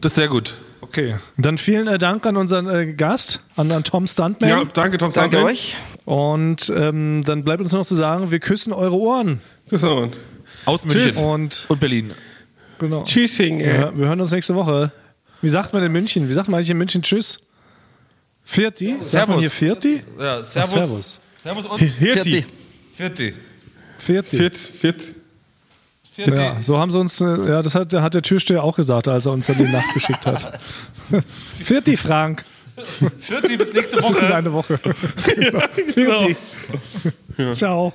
Das ist sehr gut. Okay. Dann vielen äh, Dank an unseren äh, Gast, an, an Tom Stuntman. Ja, danke, Tom Danke Sandman. euch. Und ähm, dann bleibt uns noch zu sagen, wir küssen eure Ohren. Bis dann. Aus München Und und Berlin. genau. Tschüssing. Ja, wir hören uns nächste Woche. Wie sagt man in München? Wie sagt man eigentlich in München Tschüss? Vierti? Sagt man hier Vierti? Ja, Servus. Servus. Servus und Hirti. Vierti. Vierti. Viert, viert. Vierti. Ja, so haben sie uns, äh, ja, das hat, hat der Türsteher auch gesagt, als er uns dann die Nacht geschickt hat. Vierti, Frank. Vierti bis nächste Bis in Woche. eine Woche. Vierti. Ciao.